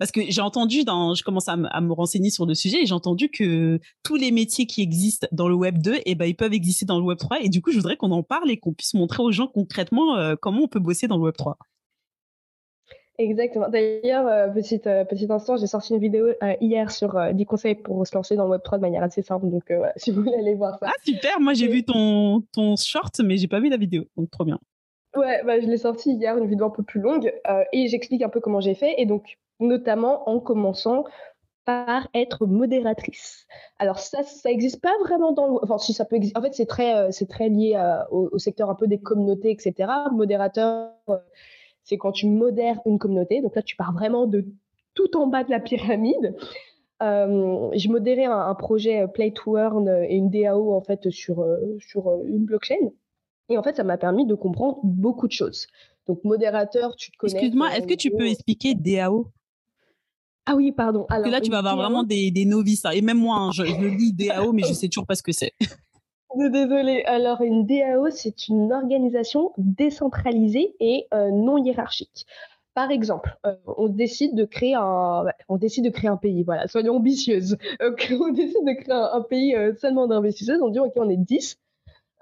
parce que j'ai entendu dans, je commence à, me renseigner sur le sujet et j'ai entendu que tous les métiers qui existent dans le Web 2, eh ben, ils peuvent exister dans le Web 3. Et du coup, je voudrais qu'on en parle et qu'on puisse montrer aux gens concrètement euh, comment on peut bosser dans le Web 3. Exactement. D'ailleurs, euh, petit, euh, petit instant, j'ai sorti une vidéo hier sur 10 conseils pour se lancer dans le Web 3 de manière assez simple. Donc, <laughs> si vous voulez aller voir ça. Ah, super. Moi, j'ai vu ton, ton short, mais j'ai pas vu la vidéo. Donc, trop bien. Ouais, bah, je l'ai sorti hier, une vidéo un peu plus longue, et j'explique un peu comment j'ai fait. Et donc, notamment en commençant par être modératrice. Alors ça, ça n'existe pas vraiment dans le... Enfin, si ça peut exister. En fait, c'est très, euh, c'est très lié euh, au, secteur un peu des communautés, etc. Modérateur, euh, c'est quand tu modères une communauté. Donc là, tu pars vraiment de tout en bas de la pyramide. Euh, j'ai modéré un, projet Play to Earn et une DAO en fait sur, sur une blockchain. Et en fait, ça m'a permis de comprendre beaucoup de choses. Donc, modérateur, tu te connais. Excuse-moi, est-ce que tu peux expliquer DAO ah oui, pardon. Alors, que là, tu vas avoir vraiment des, novices. Hein. Et même moi, hein, je, le dis DAO, mais je <laughs> sais toujours pas ce que c'est. Désolée. Alors, une DAO, c'est une organisation décentralisée et euh, non hiérarchique. Par exemple, euh, on décide de créer un, on décide de créer un pays. Voilà, soyons ambitieuses. <laughs> on décide de créer un, pays euh, seulement d'investisseurs. On dit ok, on est 10.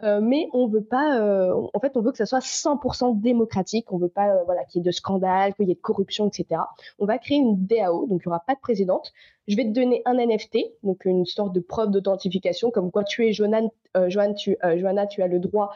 Euh, mais on veut pas, euh, en fait, on veut que ça soit 100% démocratique. On veut pas, euh, voilà, qu'il y ait de scandales, qu'il y ait de corruption, etc. On va créer une DAO, donc il y aura pas de présidente. Je vais te donner un NFT, donc une sorte de preuve d'authentification, comme quoi tu es Joanna, tu as le droit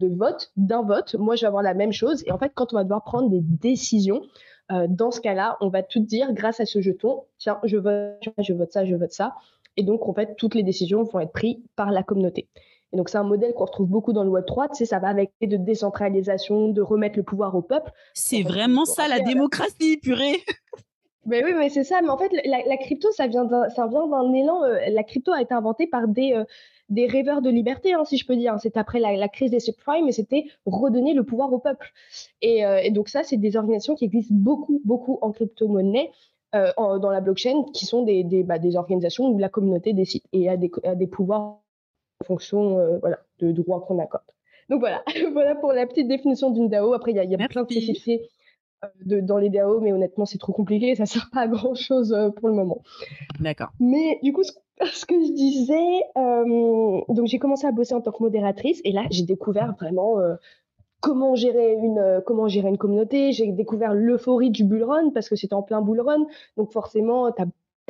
de vote, d'un vote. Moi, je vais avoir la même chose. Et en fait, quand on va devoir prendre des décisions, dans ce cas-là, on va tout dire grâce à ce jeton. Tiens, je vote, je vote ça, je vote ça. Et donc, en fait, toutes les décisions vont être prises par la communauté. Et donc, c'est un modèle qu'on retrouve beaucoup dans le Web3. Tu sais, ça va avec de décentralisation, de remettre le pouvoir au peuple. C'est vraiment ça, la démocratie, purée. <laughs> Mais oui, mais c'est ça. Mais en fait, la, crypto, ça vient d'un, élan. Euh, la crypto a été inventée par des, euh, des rêveurs de liberté, hein, si je peux dire. C'était après la, crise des subprimes, et c'était redonner le pouvoir au peuple. Et, et donc ça, c'est des organisations qui existent beaucoup, beaucoup en crypto-monnaie. dans la blockchain, qui sont des, des, bah, des, organisations où la communauté décide et a des, a des pouvoirs fonction voilà, de droits qu'on accorde. Donc voilà, <laughs> voilà pour la petite définition d'une DAO. Après, il y a, y a plein de spécificités euh, de, dans les DAO, mais honnêtement, c'est trop compliqué, ça sert pas à grand chose euh, pour le moment. D'accord. Mais du coup, <laughs> ce, que je disais, euh, donc j'ai commencé à bosser en tant que modératrice, et là, j'ai découvert vraiment comment gérer une comment gérer une communauté. J'ai découvert l'euphorie du bull run parce que c'était en plein bull run, donc forcément, tu as,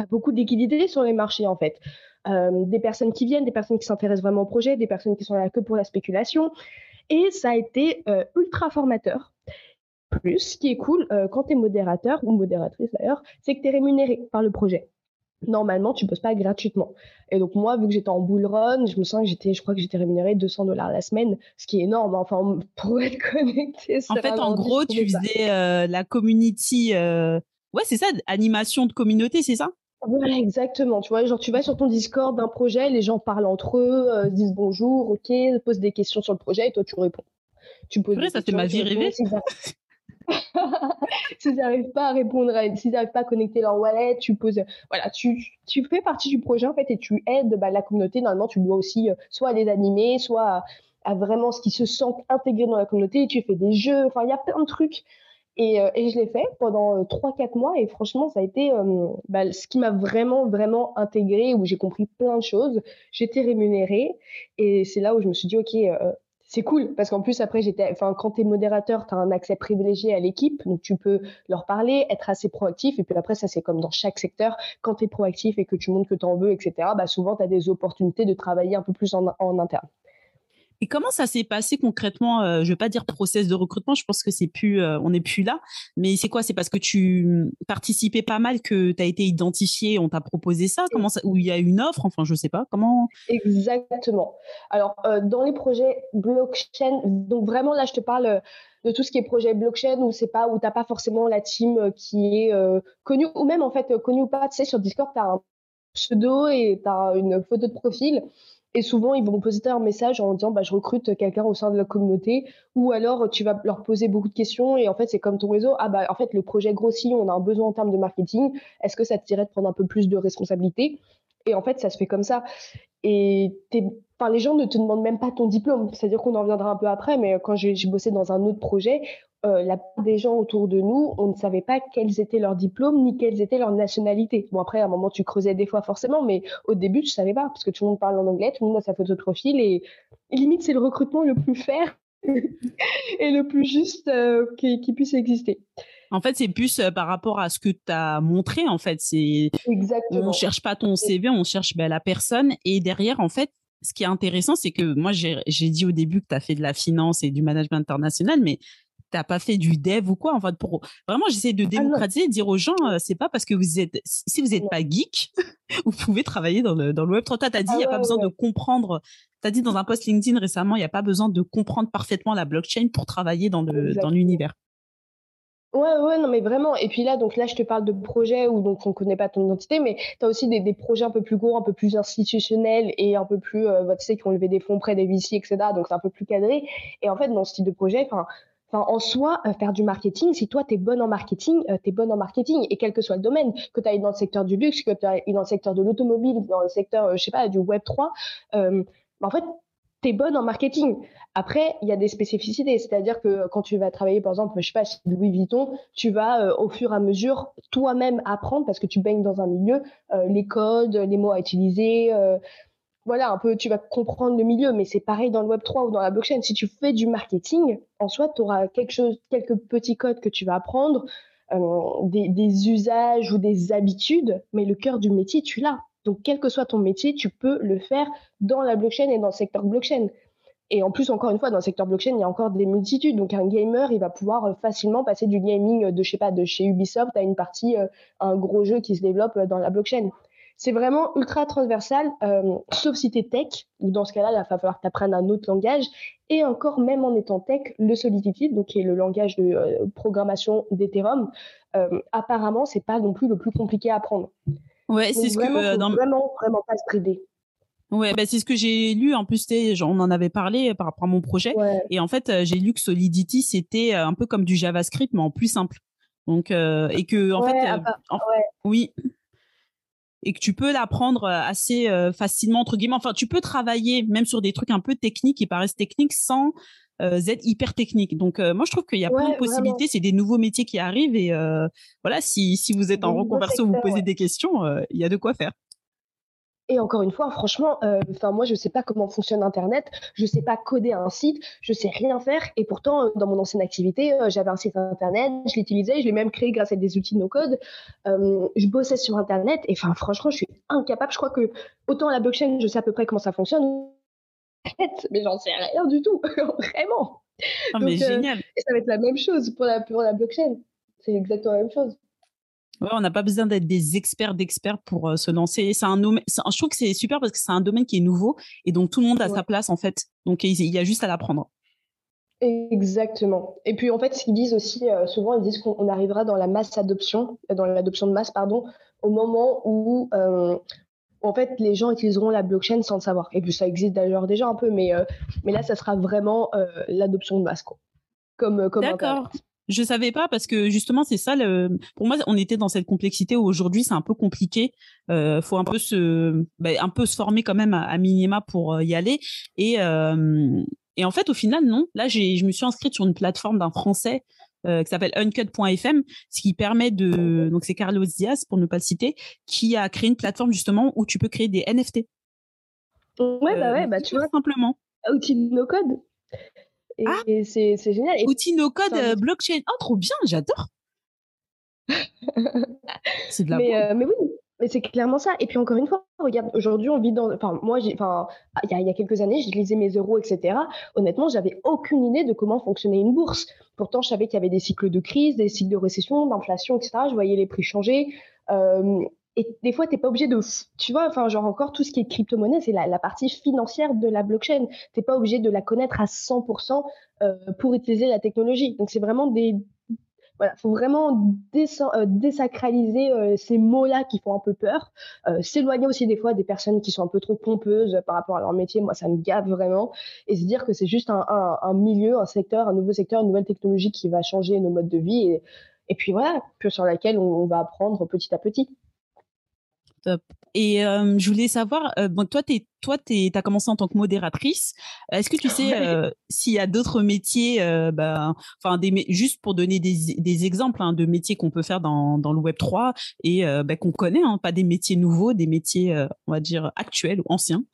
beaucoup de liquidités sur les marchés en fait. des personnes qui viennent, des personnes qui s'intéressent vraiment au projet, des personnes qui sont là que pour la spéculation. Et ça a été ultra formateur plus, ce qui est cool euh, quand tu es modérateur ou modératrice d'ailleurs, c'est que tu es rémunéré par le projet. Normalement, tu poses pas gratuitement. Et donc moi, vu que j'étais en bull run, je me sens que j'étais, je crois que j'étais rémunéré 200 dollars la semaine, ce qui est énorme. Hein. Enfin, <laughs> pour être connecté. En fait, en gros, tu faisais euh, la community. Euh, ouais, c'est ça, animation de communauté, c'est ça? Voilà, exactement. Tu vois, genre, tu vas sur ton Discord d'un projet, les gens parlent entre eux, disent bonjour, ok, posent des questions sur le projet et toi, tu réponds. Tu poses vrai, ça, c'est ma vie rêvée. s'ils <laughs> n'arrivent pas à répondre, s'ils n'arrivent pas à connecter leur wallet, tu poses, voilà, tu, tu fais partie du projet en fait et tu aides bah, la communauté. Normalement, tu dois aussi euh, soit les animer, soit à, vraiment ce qui se sentent intégrés dans la communauté. Tu fais des jeux, enfin, il y a plein de trucs. Et, euh, et je l'ai fait pendant 3-4 euh, mois et franchement, ça a été bah, ce qui m'a vraiment, vraiment intégré, où j'ai compris plein de choses. J'étais rémunérée et c'est là où je me suis dit, OK, c'est cool. Parce qu'en plus après j'étais enfin quand tu es modérateur tu as un accès privilégié à l'équipe donc tu peux leur parler être assez proactif. Et puis après ça c'est comme dans chaque secteur. Quand tu es proactif et que tu montres que tu en veux etc bah souvent tu as des opportunités de travailler un peu plus en interne et comment ça s'est passé concrètement euh, Je veux pas dire process de recrutement, je pense que c'est plus, euh, on n'est plus là. Mais c'est quoi? C'est parce que tu participais pas mal que tu as été identifié, on t'a proposé ça? Comment ça Ou il y a une offre? Enfin, je sais pas. Comment? Exactement. Alors, euh, dans les projets blockchain, donc vraiment là, je te parle de tout ce qui est projet blockchain où c'est pas où t'as pas forcément la team qui est connue ou même en fait connue ou pas. Tu sais, sur Discord, tu as un pseudo et tu as une photo de profil. Et souvent, ils vont poser un message en disant bah, Je recrute quelqu'un au sein de la communauté. Ou alors, tu vas leur poser beaucoup de questions. Et en fait, c'est comme ton réseau Ah, bah, en fait, le projet grossit, on a un besoin en termes de marketing. Est-ce que ça te dirait de prendre un peu plus de responsabilité? Et en fait, ça se fait comme ça. Et les gens ne te demandent même pas ton diplôme. C'est-à-dire qu'on en reviendra un peu après. Mais quand j'ai bossé dans un autre projet, euh, la plupart des gens autour de nous, on ne savait pas quels étaient leurs diplômes ni quelles étaient leurs nationalités. Bon, après, à un moment, tu creusais des fois forcément, mais au début, tu savais pas, parce que tout le monde parle en anglais, tout le monde a sa photo de profil, et, limite, c'est le recrutement le plus fair <laughs> et le plus juste euh, qui, puisse exister. En fait, c'est plus euh, par rapport à ce que tu as montré. En fait, c'est Exactement. on cherche pas ton CV, on cherche ben, la personne. Et derrière, en fait, ce qui est intéressant, c'est que moi, j'ai dit au début que tu as fait de la finance et du management international, mais t'as pas fait du dev ou quoi en fait pour vraiment j'essaie de ah démocratiser dire aux gens euh, c'est pas parce que vous êtes si vous n'êtes pas geek <laughs> vous pouvez travailler dans le dans le web 3 t'as dit il ah y a pas besoin de comprendre tu as dit dans un post LinkedIn récemment il y a pas besoin de comprendre parfaitement la blockchain pour travailler dans le dans l'univers Ouais, ouais, non, mais vraiment. Et puis là, donc là, je te parle de projets où donc on connaît pas ton identité, mais tu as aussi des, des, projets un peu plus gros, un peu plus institutionnels et un peu plus, euh, bah, tu sais, qui ont levé des fonds près des VC, etc. Donc c'est un peu plus cadré. Et en fait, dans ce type de projet, enfin, En soi, euh, faire du marketing, si toi, tu es bonne en marketing, euh, tu es bonne en marketing. Et quel que soit le domaine, que tu ailles dans le secteur du luxe, que tu ailles dans le secteur de l'automobile, dans le secteur, euh, je sais pas, du Web 3, bah, en fait, tu es bonne en marketing. Après, il y a des spécificités, c'est-à-dire que quand tu vas travailler, par exemple, je sais pas, chez Louis Vuitton, tu vas au fur et à mesure toi-même apprendre parce que tu baignes dans un milieu, les codes, les mots à utiliser, voilà, un peu, tu vas comprendre le milieu, mais c'est pareil dans le Web 3 ou dans la blockchain. Si tu fais du marketing, en soi, tu auras quelque chose, quelques petits codes que tu vas apprendre, euh, des, usages ou des habitudes, mais le cœur du métier, tu l'as. Donc, quel que soit ton métier, tu peux le faire dans la blockchain et dans le secteur blockchain. Et en plus, encore une fois, dans le secteur blockchain, il y a encore des multitudes. Donc, un gamer, il va pouvoir euh, facilement passer du gaming de, je sais pas, de chez Ubisoft à une partie, euh, un gros jeu qui se développe dans la blockchain. C'est vraiment ultra transversal, euh, sauf si tu es tech, ou dans ce cas-là, il va falloir que tu apprennes un autre langage. Et encore, même en étant tech, le Solidity, donc qui est le langage de euh, programmation d'Ethereum, euh, apparemment, c'est pas non plus le plus compliqué à apprendre. Ouais, c'est ce que dans... vraiment, vraiment pas se brider. Ouais, bah, c'est ce que j'ai lu. En plus, genre, on en avait parlé par rapport à mon projet. Et en fait, j'ai lu que Solidity, c'était un peu comme du JavaScript, mais en plus simple. Donc, et que, en fait, oui. Et que tu peux l'apprendre assez facilement, entre guillemets. Enfin, tu peux travailler même sur des trucs un peu techniques qui paraissent techniques sans être hyper technique. Donc, moi, je trouve qu'il y a plein de possibilités. C'est des nouveaux métiers qui arrivent. Et voilà, si, si vous êtes en reconversion, vous posez des questions, il y a de quoi faire. Et encore une fois, franchement, euh, enfin moi je sais pas comment fonctionne Internet, je sais pas coder un site, je sais rien faire. Et pourtant, euh, dans mon ancienne activité, euh, j'avais un site Internet, je l'utilisais, je l'ai même créé grâce à des outils no code. je bossais sur Internet et enfin franchement, je suis incapable. Je crois que autant la blockchain, je sais à peu près comment ça fonctionne, <laughs> mais j'en sais rien du tout, <laughs> vraiment. Ah, mais génial. et ça va être la même chose pour la pour la blockchain. C'est exactement la même chose. Ouais, on n'a pas besoin d'être des experts d'experts pour euh, se lancer. C'est un je trouve que c'est super parce que c'est un domaine qui est nouveau et donc tout le monde a sa place en fait. Donc il y a juste à l'apprendre. Exactement. Et puis en fait, ce qu'ils disent aussi euh, souvent, ils disent qu'on arrivera dans la masse adoption, dans l'adoption de masse, pardon, au moment où euh, en fait les gens utiliseront la blockchain sans le savoir. Et puis ça existe d'ailleurs déjà un peu, mais mais là, ça sera vraiment l'adoption de masse, quoi. Comme comme D'accord. Je savais pas parce que justement c'est ça le. Pour moi, on était dans cette complexité où aujourd'hui c'est un peu compliqué. Euh, faut un peu se, bah, un peu se former quand même à, minima pour euh, y aller. Et euh, et en fait au final non. Là j'ai, je me suis inscrite sur une plateforme d'un français euh, qui s'appelle uncut.fm, ce qui permet de. Donc c'est Carlos Diaz pour ne pas le citer, qui a créé une plateforme justement où tu peux créer des NFT. Ouais bah ouais bah tu vois simplement. Outil de no code. Ah! Et, c'est, génial. Outil no code euh, blockchain. Oh, trop bien, j'adore. <laughs> c'est de la mais, euh, mais oui, mais c'est clairement ça. Et puis encore une fois, regarde, aujourd'hui, on vit dans. Enfin, moi, j'ai, enfin, il y, a, quelques années, j'utilisais mes euros, etc. Honnêtement, j'avais aucune idée de comment fonctionnait une bourse. Pourtant, je savais qu'il y avait des cycles de crise, des cycles de récession, d'inflation, etc. Je voyais les prix changer. Euh, et des fois, tu n'es pas obligé de, tu vois, enfin, genre encore tout ce qui est crypto-monnaie, c'est la, partie financière de la blockchain. Tu n'es pas obligé de la connaître à 100% euh, pour utiliser la technologie. Donc, c'est vraiment des, voilà, faut vraiment euh, désacraliser euh, ces mots-là qui font un peu peur. S'éloigner aussi des fois des personnes qui sont un peu trop pompeuses par rapport à leur métier. Moi, ça me gave vraiment. Et se dire que c'est juste un, milieu, un secteur, un nouveau secteur, une nouvelle technologie qui va changer nos modes de vie. Et, puis voilà, sur laquelle on va apprendre petit à petit. Et euh, je voulais savoir, euh, bon, toi, tu toi, as commencé en tant que modératrice. Est-ce que tu sais euh, s'il y a d'autres métiers, bah, enfin, des, juste pour donner des, des exemples hein, de métiers qu'on peut faire dans, dans le Web 3 et bah, qu'on connaît, hein, pas des métiers nouveaux, des métiers, on va dire, actuels ou anciens?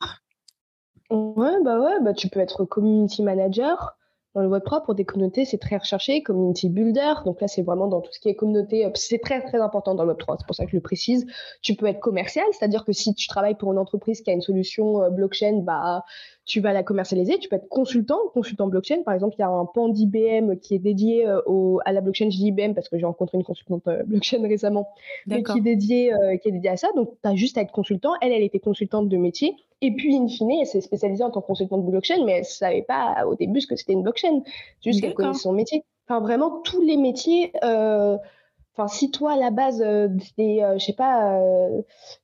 Ouais, bah ouais, bah tu peux être community manager, dans le Web3, pour des communautés, c'est très recherché, community builder. Donc là, c'est vraiment dans tout ce qui est communauté. Euh, c'est très, très important dans le Web3. C'est pour ça que je le précise. Tu peux être commercial, c'est-à-dire que si tu travailles pour une entreprise qui a une solution euh, blockchain, bah, tu vas la commercialiser. Tu peux être consultant, consultant blockchain. Par exemple, il y a un pan d'IBM qui est dédié euh, au, à la blockchain. d'IBM parce que j'ai rencontré une consultante euh, blockchain récemment, qui est, dédiée, euh, qui est dédiée à ça. Donc, tu as juste à être consultant. Elle, elle était consultante de métier. Et puis, in fine, elle s'est spécialisée en tant que consultante de blockchain, mais elle ne savait pas au début ce que c'était une blockchain. Juste qu'elle connaissait son métier. Enfin, vraiment, tous les métiers. Enfin, si toi, à la base, euh, je sais pas,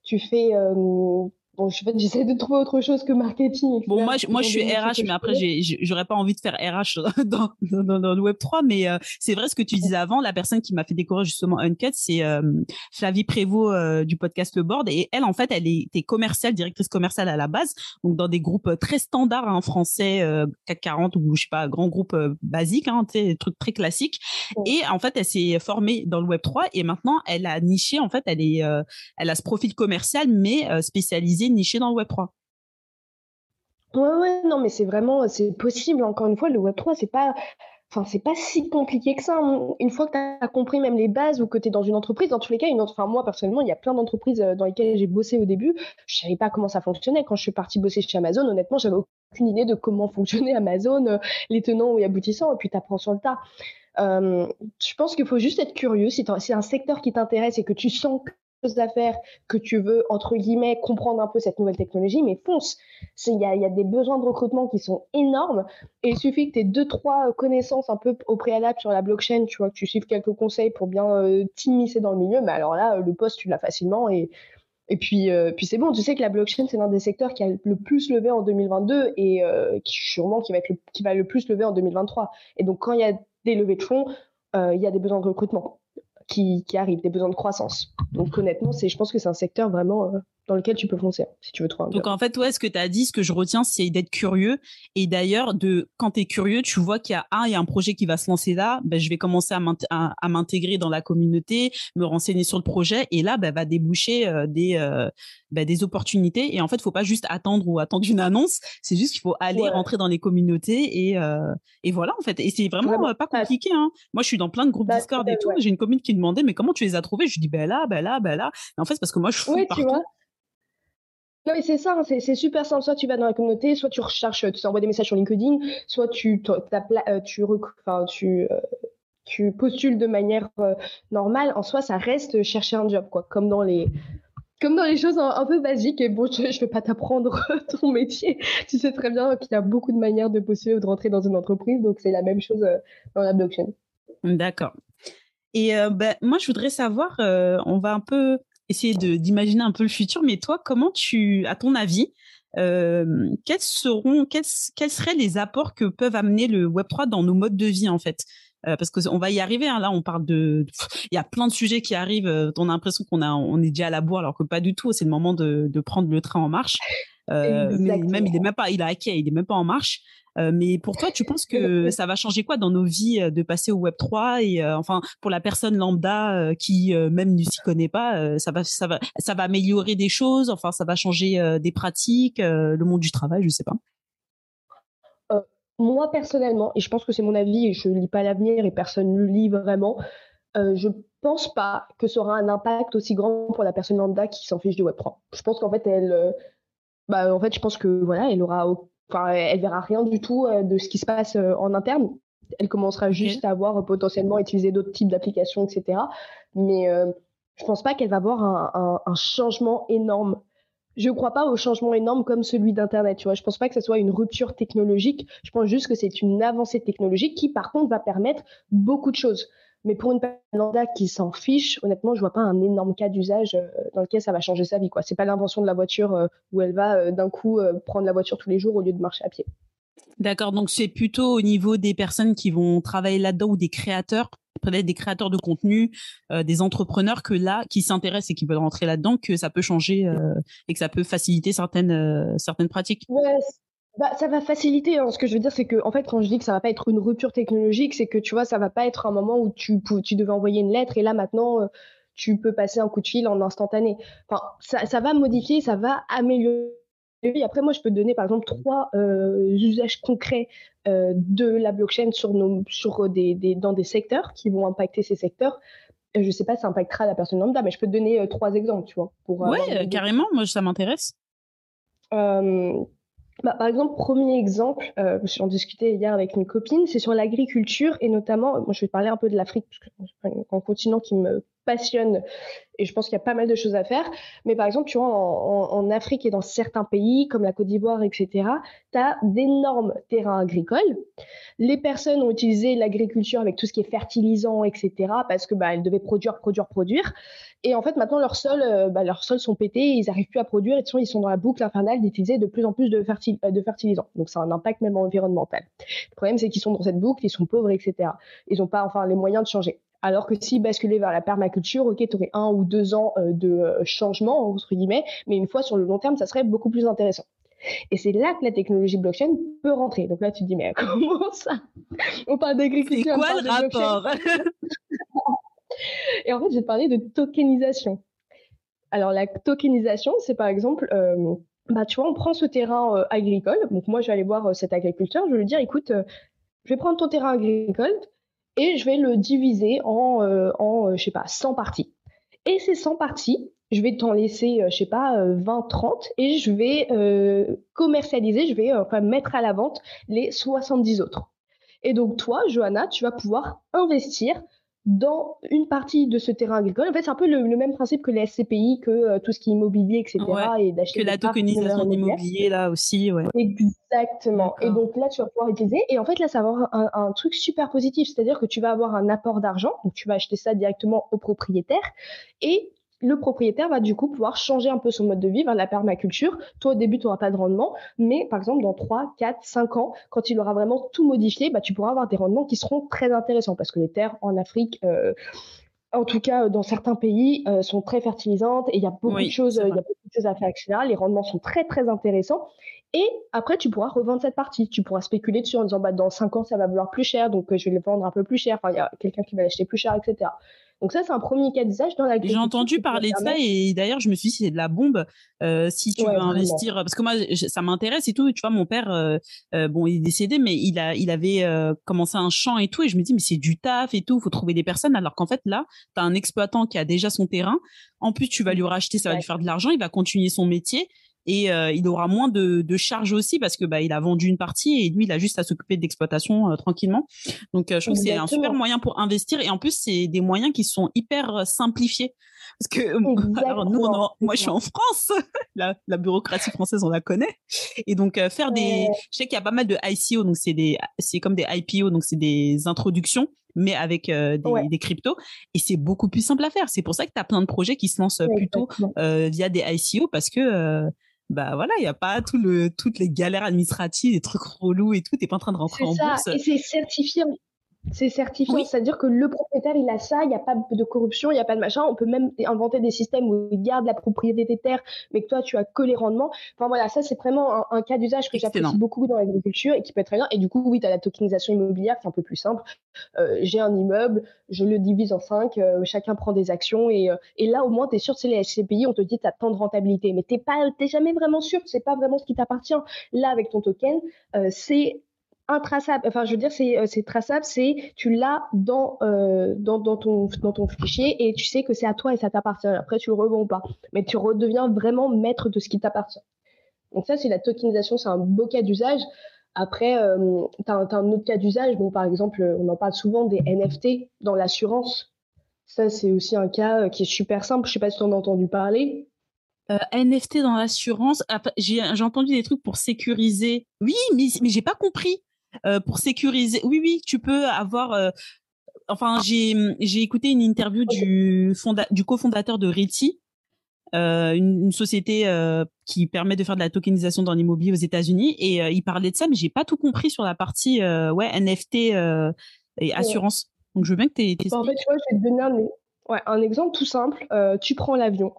tu fais bon, je j'essaie de trouver autre chose que marketing. Bon, moi, je, moi, je suis RH, mais après, j'aurais pas envie de faire RH <laughs> dans, dans, le Web 3, mais euh, c'est vrai ce que tu disais avant. La personne qui m'a fait découvrir justement Uncut, c'est euh, Flavie Prévost euh, du podcast Le Board, et elle, en fait, elle était commerciale, directrice commerciale à la base, donc dans des groupes très standards en hein, français, CAC 40 ou je sais pas, grands groupes basiques, hein, des trucs très classiques. Et en fait, elle s'est formée dans le Web 3 et maintenant, elle a niché. En fait, elle est, elle a ce profil commercial, mais spécialisé niché dans le Web 3. Ouais, ouais, non, mais c'est vraiment, c'est possible. Encore une fois, le Web 3, c'est pas, enfin, c'est pas si compliqué que ça. Hein. Une fois que tu as compris même les bases ou que tu es dans une entreprise, dans tous les cas, une enfin, moi, personnellement, il y a plein d'entreprises euh, dans lesquelles j'ai bossé au début. Je savais pas comment ça fonctionnait. Quand je suis partie bosser chez Amazon, honnêtement, j'avais aucune idée de comment <laughs> fonctionnait Amazon, euh, les tenants et aboutissants, et puis tu apprends sur le tas. Euh, je pense qu'il faut juste être curieux. Si c'est un secteur qui t'intéresse et que tu sens à que tu veux, entre guillemets, comprendre un peu cette nouvelle technologie, mais fonce. Il y a, des besoins de recrutement qui sont énormes et il suffit que tu aies deux, trois connaissances un peu au préalable sur la blockchain, tu vois, que tu suives quelques conseils pour bien euh, t'immiscer dans le milieu, mais alors là, le poste, tu l'as facilement et, Et puis, euh, puis c'est bon, tu sais que la blockchain, c'est l'un des secteurs qui a le plus levé en 2022 et euh, qui sûrement qui va, être le, qui va le plus lever en 2023. Et donc, quand il y a des levées de fonds, il y a des besoins de recrutement qui, qui arrivent, des besoins de croissance. Donc, honnêtement, je pense que c'est un secteur vraiment dans lequel tu peux foncer si tu veux trouver un Donc en fait, ouais, ce que tu as dit, ce que je retiens, c'est d'être curieux. Et d'ailleurs, de quand tu es curieux, tu vois qu'il y a un, il y a un projet qui va se lancer là, ben, je vais commencer à m'intégrer dans la communauté, me renseigner sur le projet, et là, ben, va déboucher euh, des euh, ben, des opportunités. Et en fait, faut pas juste attendre ou attendre une annonce, c'est juste qu'il faut aller rentrer dans les communautés et euh, et voilà en fait. Et c'est vraiment, pas compliqué. Hein. Moi, je suis dans plein de groupes Discord et tout. J'ai une commune qui me demandait mais comment tu les as trouvés? Je dis ben là, ben là, ben là. en fait, c'est parce que moi, je fous partout. Non, mais c'est ça, hein, c'est super simple. Soit tu vas dans la communauté, soit tu recherches, tu envoies des messages sur LinkedIn, soit tu, euh, tu, euh, tu postules de manière euh, normale. En soi, ça reste chercher un job, quoi. Comme dans les, comme dans les choses un, peu basiques. Et bon, je ne vais pas t'apprendre <laughs> ton métier. Tu sais très bien qu'il y a beaucoup de manières de postuler ou de rentrer dans une entreprise. Donc, c'est la même chose dans la blockchain. D'accord. Et ben, moi, je voudrais savoir, on va un peu essayer d'imaginer un peu le futur. Mais toi, comment tu, à ton avis, euh, quels seront, quels, quels, seraient les apports que peuvent amener le Web 3 dans nos modes de vie en fait? Euh, parce qu'on va y arriver. Hein, là, on parle de, il y a plein de sujets qui arrivent. Euh, on a l'impression qu'on a, on est déjà à la bourre, alors que pas du tout. C'est le moment de, de prendre le train en marche. Euh, mais même il est même pas, il a hacké, il est même pas en marche. Euh, mais pour toi, tu penses que ça va changer quoi dans nos vies euh, de passer au Web 3 et enfin pour la personne lambda qui même ne s'y connaît pas, ça va, ça va, ça va améliorer des choses. Enfin, ça va changer des pratiques, le monde du travail, je sais pas. moi personnellement, et je pense que c'est mon avis et je lis pas l'avenir et personne ne le lit vraiment. je pense pas que ça aura un impact aussi grand pour la personne lambda qui s'en fiche du Web 3. Je pense qu'en fait, elle, bah, en fait, je pense que voilà, elle aura, enfin, elle verra rien du tout euh, de ce qui se passe euh, en interne. Elle commencera juste à voir potentiellement utiliser d'autres types d'applications, etc. Mais euh, je pense pas qu'elle va avoir un, un, changement énorme. Je crois pas au changement énorme comme celui d'Internet. Tu vois, je pense pas que ce soit une rupture technologique. Je pense juste que c'est une avancée technologique qui, par contre, va permettre beaucoup de choses. Mais pour une personne qui s'en fiche, honnêtement, je vois pas un énorme cas d'usage euh, dans lequel ça va changer sa vie. Quoi. C'est pas l'invention de la voiture euh, où elle va euh, d'un coup prendre la voiture tous les jours au lieu de marcher à pied. D'accord, donc c'est plutôt au niveau des personnes qui vont travailler là-dedans ou des créateurs, peut-être des créateurs de contenu, des entrepreneurs que là, qui s'intéressent et qui veulent rentrer là-dedans, que ça peut changer et que ça peut faciliter certaines certaines pratiques. Ouais, bah, ça va faciliter. Hein. Ce que je veux dire, c'est que, en fait, quand je dis que ça va pas être une rupture technologique, c'est que tu vois, ça va pas être un moment où tu, tu devais envoyer une lettre et là maintenant, euh, tu peux passer un coup de fil en instantané. Enfin, ça, ça va modifier, ça va améliorer. Et après, moi, je peux te donner par exemple trois euh, usages concrets euh, de la blockchain sur nos, sur des, des, dans des secteurs qui vont impacter ces secteurs. Je sais pas si ça impactera la personne lambda, mais je peux te donner trois exemples, tu vois. Pour, ouais, carrément. Moi, ça m'intéresse. Bah, par exemple, premier exemple, euh, j'en discutais hier avec une copine, c'est sur l'agriculture et notamment, moi je vais parler un peu de l'Afrique, parce que c'est un continent qui me passionne et je pense qu'il y a pas mal de choses à faire. Mais par exemple, tu vois, en, Afrique et dans certains pays comme la Côte d'Ivoire, etc., tu as d'énormes terrains agricoles. Les personnes ont utilisé l'agriculture avec tout ce qui est fertilisant, etc., parce que bah, elles devaient produire, produire, produire. Et en fait, maintenant, leurs sols, euh, bah, sont pétés, ils n'arrivent plus à produire, et ils sont dans la boucle infernale d'utiliser de plus en plus de, euh, de fertilisants. Donc, ça a un impact même environnemental. Le problème, c'est qu'ils sont dans cette boucle, ils sont pauvres, etc. Ils n'ont pas enfin les moyens de changer. Alors que si basculer vers la permaculture, ok, tu aurais un ou deux ans euh, de euh, changement, entre guillemets, mais une fois sur le long terme, ça serait beaucoup plus intéressant. Et c'est là que la technologie blockchain peut rentrer. Donc là, tu te dis, mais <laughs> comment ça? On parle d'agriculture. C'est quoi le rapport? <laughs> Et en fait, je vais te parler de tokenisation. Alors, la tokenisation, c'est par exemple, euh, bah, tu vois, on prend ce terrain agricole. Donc, moi, je vais aller voir cet agriculteur. Je vais lui dire, écoute, je vais prendre ton terrain agricole et je vais le diviser en, euh, en euh, 100 parties. Et ces 100 parties, je vais t'en laisser, euh, je sais pas, 20, 30, et je vais commercialiser, je vais enfin mettre à la vente les 70 autres. Et donc toi, Johanna, tu vas pouvoir investir dans une partie de ce terrain agricole. En fait, c'est un peu le, même principe que les SCPI, que euh, tout ce qui est immobilier, etc. et d'acheter que la tokenisation d'immobilier, là aussi. Ouais. Exactement. Et donc là, tu vas pouvoir utiliser. Et en fait, là, ça va avoir un, un truc super positif. C'est-à-dire que tu vas avoir un apport d'argent. Donc, tu vas acheter ça directement au propriétaire. Et le propriétaire va du coup pouvoir changer un peu son mode de vie vers la permaculture. Toi, au début, tu n'auras pas de rendement, mais par exemple, dans 3, 4, 5 ans, quand il aura vraiment tout modifié, bah, tu pourras avoir des rendements qui seront très intéressants parce que les terres en Afrique, euh, en tout cas dans certains pays, euh, sont très fertilisantes et il y a beaucoup de choses, il y a beaucoup de choses à faire, etc. Les rendements sont très très intéressants. Et après, tu pourras revendre cette partie. Tu pourras spéculer dessus en disant, bah, dans 5 ans, ça va valoir plus cher, donc euh, je vais le vendre un peu plus cher. Enfin, il y a quelqu'un qui va l'acheter plus cher, etc. Donc ça, c'est un premier cas d'usage dans J'ai entendu parler de ça et d'ailleurs, je me suis dit, c'est de la bombe euh, si tu veux investir. Parce que moi, ça m'intéresse et tout. Tu vois, mon père, euh, euh, bon, il est décédé, mais il a, il avait commencé un champ et tout. Et je me dis, mais c'est du taf et tout. faut trouver des personnes. Alors qu'en fait, là, tu as un exploitant qui a déjà son terrain. En plus, tu vas lui racheter, ça va lui faire de l'argent. Il va continuer son métier et euh, il aura moins de, de charges aussi parce que bah il a vendu une partie et lui il a juste à s'occuper de l'exploitation euh, tranquillement. Donc euh, je trouve que c'est un super moyen pour investir et en plus c'est des moyens qui sont hyper simplifiés. Parce que <laughs> alors nous moi je suis en France, <laughs> la, la, bureaucratie française on la connaît. Et donc faire des je sais qu'il y a pas mal de ICO donc c'est des c'est comme des IPO donc c'est des introductions mais avec des, des, cryptos. Et c'est beaucoup plus simple à faire. C'est pour ça que tu as plein de projets qui se lancent plutôt via des ICO parce que bah voilà, il n'y a pas tout le, toutes les galères administratives, les trucs relous et tout, t'es pas en train de rentrer en ça. bourse. Et c'est certifié c'est certifié, c'est-à-dire que le propriétaire, il a ça, il n'y a pas de corruption, il n'y a pas de machin. On peut même inventer des systèmes où il garde la propriété des terres, mais que toi, tu as que les rendements. Enfin voilà, ça, c'est vraiment un, cas d'usage que j'apprécie beaucoup dans l'agriculture et qui peut être très bien. Et du coup, oui, tu as la tokenisation immobilière qui est un peu plus simple. Euh, j'ai un immeuble, je le divise en cinq, euh, chacun prend des actions et, euh, et là, au moins, tu es sûr, c'est les SCPI, on te dit tu as tant de rentabilité, mais tu n'es jamais vraiment sûr, c'est pas vraiment ce qui t'appartient. Là, avec ton token, c'est intraçable. Enfin, je veux dire, c'est, euh, traçable, c'est tu l'as dans, euh, dans, dans, ton, dans ton fichier et tu sais que c'est à toi et ça t'appartient. Après, tu le revends pas. Mais tu redeviens vraiment maître de ce qui t'appartient. Donc ça, c'est la tokenisation, c'est un beau cas d'usage. Après, euh, tu as, un autre cas d'usage. Bon, par exemple, on en parle souvent des NFT dans l'assurance. Ça, c'est aussi un cas qui est super simple. Je sais pas si tu en as entendu parler. NFT dans l'assurance, j'ai entendu des trucs pour sécuriser. Oui, mais, mais j'ai pas compris. Euh, pour sécuriser. Oui, oui, tu peux avoir. Euh, enfin, j'ai j'ai écouté une interview du fonda... du cofondateur de Riti, euh, une, société qui permet de faire de la tokenisation dans l'immobilier aux États-Unis, et il parlait de ça, mais j'ai pas tout compris sur la partie ouais NFT et assurance. Donc je veux bien que tu En fait, tu vois, je vais te donner un, ouais, un exemple tout simple. tu prends l'avion.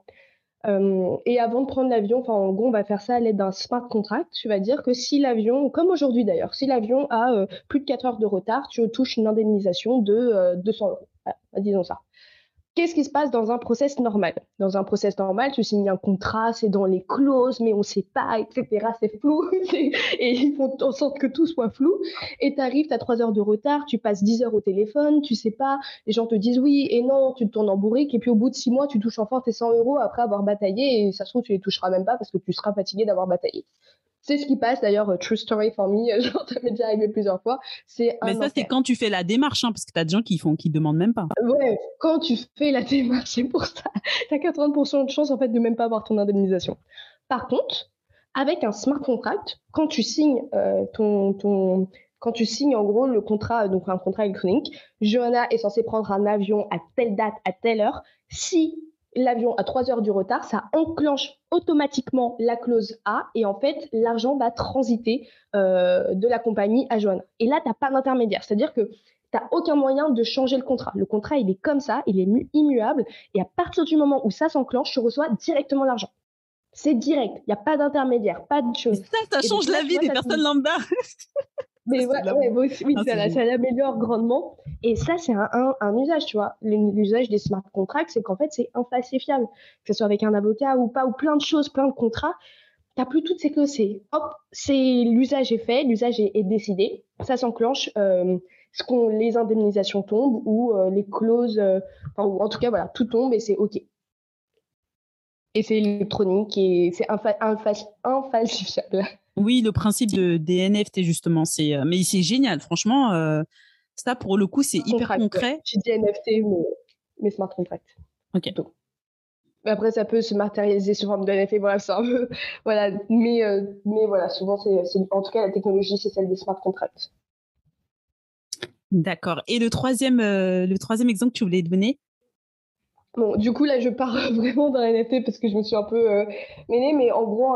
Euh, et avant de prendre l'avion, enfin en gros, on va faire ça à l'aide d'un smart contract. Tu vas dire que si l'avion, comme aujourd'hui d'ailleurs, si l'avion a euh, plus de 4 heures de retard, tu touches une indemnisation de 200 euh, euros. disons ça. Qu'est-ce qui se passe dans un process normal? Dans un process normal, tu signes un contrat, c'est dans les clauses, mais on ne sait pas, etc. C'est flou. <laughs> et ils font en sorte que tout soit flou. Et tu arrives, tu as 3 heures de retard, tu passes 10 heures au téléphone, tu sais pas, les gens te disent oui et non, tu te tournes en bourrique, et puis au bout de 6 mois, tu touches enfin tes 100 euros après avoir bataillé, et ça se trouve, tu les toucheras même pas parce que tu seras fatigué d'avoir bataillé. C'est ce qui passe d'ailleurs, euh, True Story for Me, <laughs> genre ça m'est déjà arrivé plusieurs fois. C'est Mais ça, c'est quand tu fais la démarche, hein, parce que tu as des gens qui font, qui demandent même pas. Ouais, quand tu fais la <laughs> démarche, c'est pour ça. Tu as 80% de chance en fait de même pas avoir ton indemnisation. Par contre, avec un smart contract, quand tu signes euh, ton, ton, quand tu signes en gros le contrat, donc un contrat électronique, Johanna est censée prendre un avion à telle date, à telle heure. Si l'avion a 3 heures du retard, ça enclenche automatiquement la clause A et en fait, l'argent va transiter euh, de la compagnie à Joanna. Et là, tu n'as pas d'intermédiaire. C'est-à-dire que tu n'as aucun moyen de changer le contrat. Le contrat, il est comme ça, il est immuable. Et à partir du moment où ça s'enclenche, tu reçois directement l'argent. C'est direct, il n'y a pas d'intermédiaire, pas de chose. ça, ça change la vie des personnes lambda. <laughs> Mais ouais, oui, ah, ça, l'améliore grandement. Et ça, c'est un, un, usage, tu vois. L'usage des smart contracts, c'est qu'en fait, c'est infalsifiable. Que ce soit avec un avocat ou pas, ou plein de choses, plein de contrats. T'as plus toutes ces clauses. C'est hop, c'est l'usage est fait, l'usage est, décidé. Ça s'enclenche. Euh, ce qu'on, les indemnisations tombent ou euh, les clauses, euh, enfin, ou en tout cas, voilà, tout tombe et c'est OK. Et c'est électronique et c'est infalsifiable. Oui, le principe de, des NFT, justement. c'est euh, mais c'est génial. Franchement, euh, ça, pour le coup, c'est hyper concret. J'ai dit NFT, mais, smart contract. Ok. Après, ça peut se matérialiser sous forme de NFT. Voilà, c'est un peu. <laughs> Voilà. Mais, euh, mais voilà, souvent, c'est, en tout cas, la technologie, c'est celle des smart contracts. D'accord. Et le troisième, le troisième exemple que tu voulais donner Bon, du coup, là, je pars <laughs> vraiment d'un NFT parce que je me suis un peu euh, mêlée, mais en gros,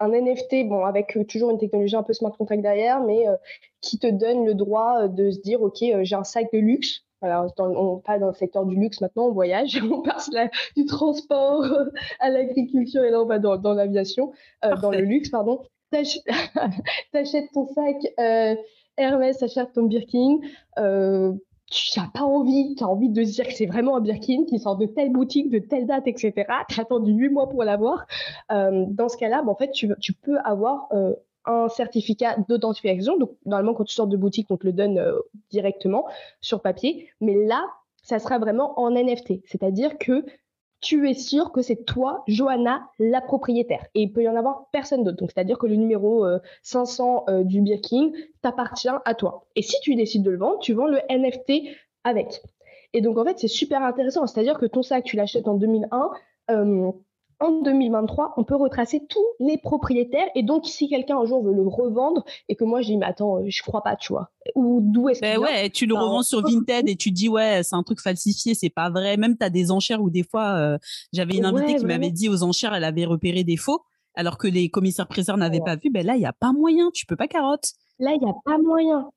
un, NFT, bon, avec euh, toujours une technologie un peu smart contract derrière, mais euh, qui te donne le droit de se dire, OK, j'ai un sac de luxe. Voilà, on passe dans le secteur du luxe maintenant, on voyage, <laughs> on passe du transport à l'agriculture et là, on va dans, dans l'aviation, dans le luxe, pardon. <laughs> T'achètes ton sac Hermès, t'achètes ton Birkin tu n'as pas envie, tu as envie de dire que c'est vraiment un Birkin qui sort de telle boutique, de telle date, etc. Tu as attendu huit mois pour l'avoir. Euh, dans ce cas-là, ben, en fait, tu, tu peux avoir euh, un certificat d'authentification. Donc, normalement, quand tu sors de boutique, on te le donne euh, directement sur papier. Mais là, ça sera vraiment en NFT. C'est-à-dire que tu es sûr que c'est toi, Johanna, la propriétaire. Et il peut y en avoir personne d'autre. Donc, c'est-à-dire que le numéro 500 euh, euh, du Birkin t'appartient à toi. Et si tu décides de le vendre, tu vends le NFT avec. Et donc, en fait, c'est super intéressant. C'est-à-dire que ton sac, tu l'achètes en 2001 en 2023, on peut retracer tous les propriétaires. Et donc, si quelqu'un un jour veut le revendre et que moi je dis, mais attends, je crois pas, tu vois. Ou d'où est-ce ben ouais, tu le revends sur Vinted et tu dis, ouais, c'est un truc falsifié, c'est pas vrai. Même tu as des enchères où des fois, euh, j'avais une invitée qui m'avait dit aux enchères, elle avait repéré des faux, alors que les commissaires priseurs n'avaient pas vu. Ben là, il y a pas moyen, tu peux pas carotte. Là, il y a pas moyen.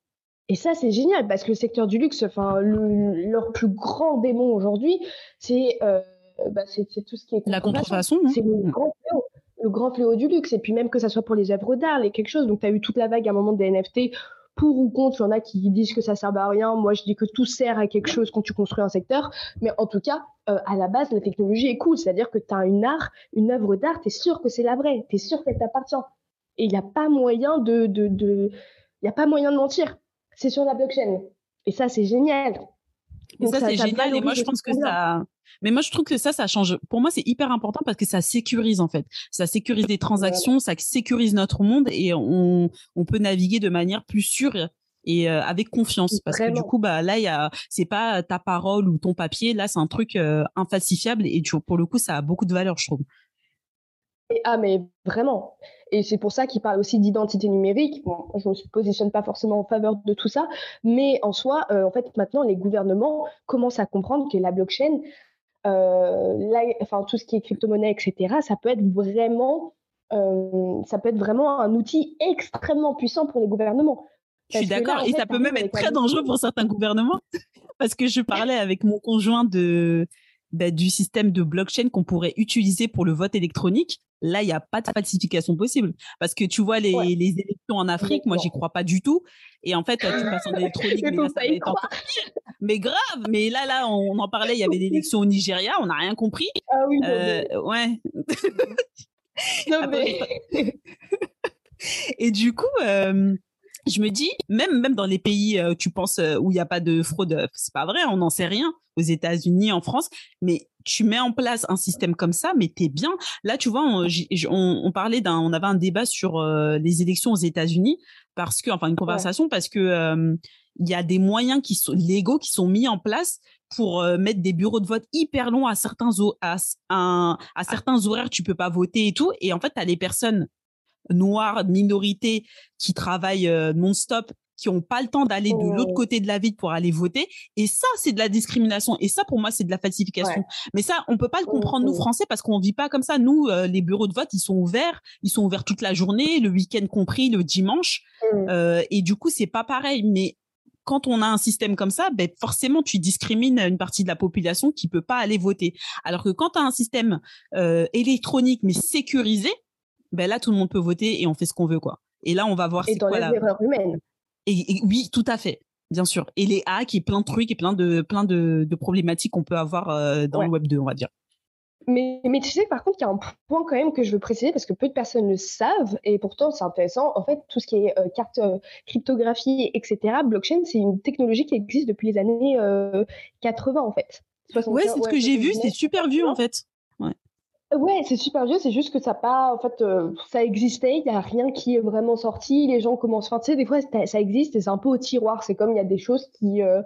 Et ça, c'est génial parce que le secteur du luxe, enfin, leur plus grand démon aujourd'hui, c'est euh, euh, bah, c'est tout ce qui est la contrefaçon. Hein. C'est le grand fléau le grand fléau du luxe. Et puis même que ça soit pour les œuvres d'art, les quelque chose. Donc tu as eu toute la vague à un moment des NFT. Pour ou contre, il y en a qui disent que ça sert à rien. Moi, je dis que tout sert à quelque chose quand tu construis un secteur. Mais en tout cas, euh, à la base, la technologie est cool. C'est-à-dire que tu as une art, une œuvre d'art, tu es sûr que c'est la vraie. Tu es sûr qu'elle t'appartient. Et il n'y a pas moyen de, de, de... Y a pas moyen de mentir. C'est sur la blockchain. Et ça, c'est génial. Et ça, c'est génial. Et moi, je pense que ça, mais moi, je trouve que ça, ça change. Pour moi, c'est hyper important parce que ça sécurise, en fait. Ça sécurise les transactions, ça sécurise notre monde et on, on peut naviguer de manière plus sûre et euh, avec confiance parce que du coup bah là il y a c'est pas ta parole ou ton papier là c'est un truc euh, infalsifiable et pour le coup ça a beaucoup de valeur je trouve ah mais vraiment et c'est pour ça qu'il parle aussi d'identité numérique. Bon, je ne me positionne pas forcément en faveur de tout ça, mais en soi, euh, en fait, maintenant, les gouvernements commencent à comprendre que la blockchain, euh, enfin, tout ce qui est crypto-monnaie, etc., ça peut être vraiment, euh, ça peut être vraiment un outil extrêmement puissant pour les gouvernements. Je suis d'accord, et ça peut même être très dangereux pour certains gouvernements, <laughs> parce que je parlais avec mon conjoint de, bah, du système de blockchain qu'on pourrait utiliser pour le vote électronique. Là, il n'y a pas de falsification possible. Parce que tu vois, les, les élections en Afrique, moi, j'y crois pas du tout. Et en fait, tu passes en <laughs> électronique, mais, là, ça va être. Mais grave, mais là, là, on en parlait, il y avait <laughs> des élections au Nigeria, on n'a rien compris. Ah oui, euh, ouais. <laughs> non, mais... Et du coup, euh, je me dis, même, même dans les pays, euh, tu penses, euh, où il n'y a pas de fraude, c'est pas vrai, on n'en sait rien, aux États-Unis, en France, mais tu mets en place un système comme ça, mais t'es bien. Là, tu vois, on, on, parlait d'un, on avait un débat sur euh, les élections aux États-Unis, parce que, enfin, une conversation, parce que il y a des moyens qui sont légaux qui sont mis en place pour mettre des bureaux de vote hyper longs à certains à, à, certains horaires tu peux pas voter et tout. Et en fait tu as les personnes noires, minorités qui travaillent euh, non-stop, qui n'ont pas le temps d'aller de l'autre oh. côté de la ville pour aller voter. Et ça, c'est de la discrimination. Et ça, pour moi, c'est de la falsification. Mais ça, on peut pas le comprendre, nous, oh. Français, parce qu'on vit pas comme ça. Nous, euh, les bureaux de vote, ils sont ouverts. Ils sont ouverts toute la journée, le week-end compris, le dimanche. Mmh. Euh, et du coup, c'est pas pareil. Mais quand on a un système comme ça, ben forcément tu discrimines une partie de la population qui peut pas aller voter. Alors que quand tu as un système électronique mais sécurisé, ben là, tout le monde peut voter et on fait ce qu'on veut, quoi. Et là, on va voir c'est quoi la... erreurs humaines. Et, oui, tout à fait, bien sûr. Et les hacks et plein de trucs et plein de, plein de, problématiques qu'on peut avoir euh, dans le Web 2, on va dire. Mais, mais, tu sais, par contre, il y a un point quand même que je veux préciser parce que peu de personnes le savent et pourtant c'est intéressant. En fait, tout ce qui est euh, carte euh, cryptographie, etc., blockchain, c'est une technologie qui existe depuis les années 80 en fait. Ouais, c'est ce que j'ai vu, c'est super vieux en fait. Ouais, c'est super vieux, c'est juste que ça pas, en fait, euh, ça existait, il n'y a rien qui est vraiment sorti, les gens commencent, enfin, tu sais, des fois, ça existe et c'est un peu au tiroir, c'est comme il y a des choses qui, euh,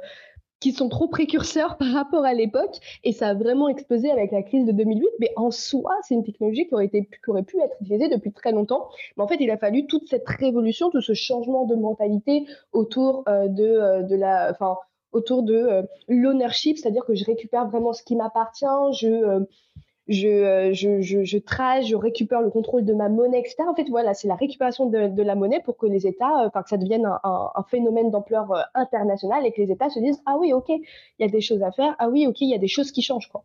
qui sont trop précurseurs <laughs> par rapport à l'époque et ça a vraiment explosé avec la crise de 2008, mais en soi, c'est une technologie qui aurait, été, qui aurait pu être utilisée depuis très longtemps, mais en fait, il a fallu toute cette révolution, tout ce changement de mentalité autour euh, de, de la, enfin, autour de l'ownership, c'est-à-dire que je récupère vraiment ce qui m'appartient, je je, je, je, je trace, je récupère le contrôle de ma monnaie, etc. En fait, voilà, c'est la récupération de, de, la monnaie pour que les États, enfin que ça devienne un, un, un phénomène d'ampleur internationale et que les États se disent ah oui, ok, il y a des choses à faire, ah oui, ok, il y a des choses qui changent, quoi.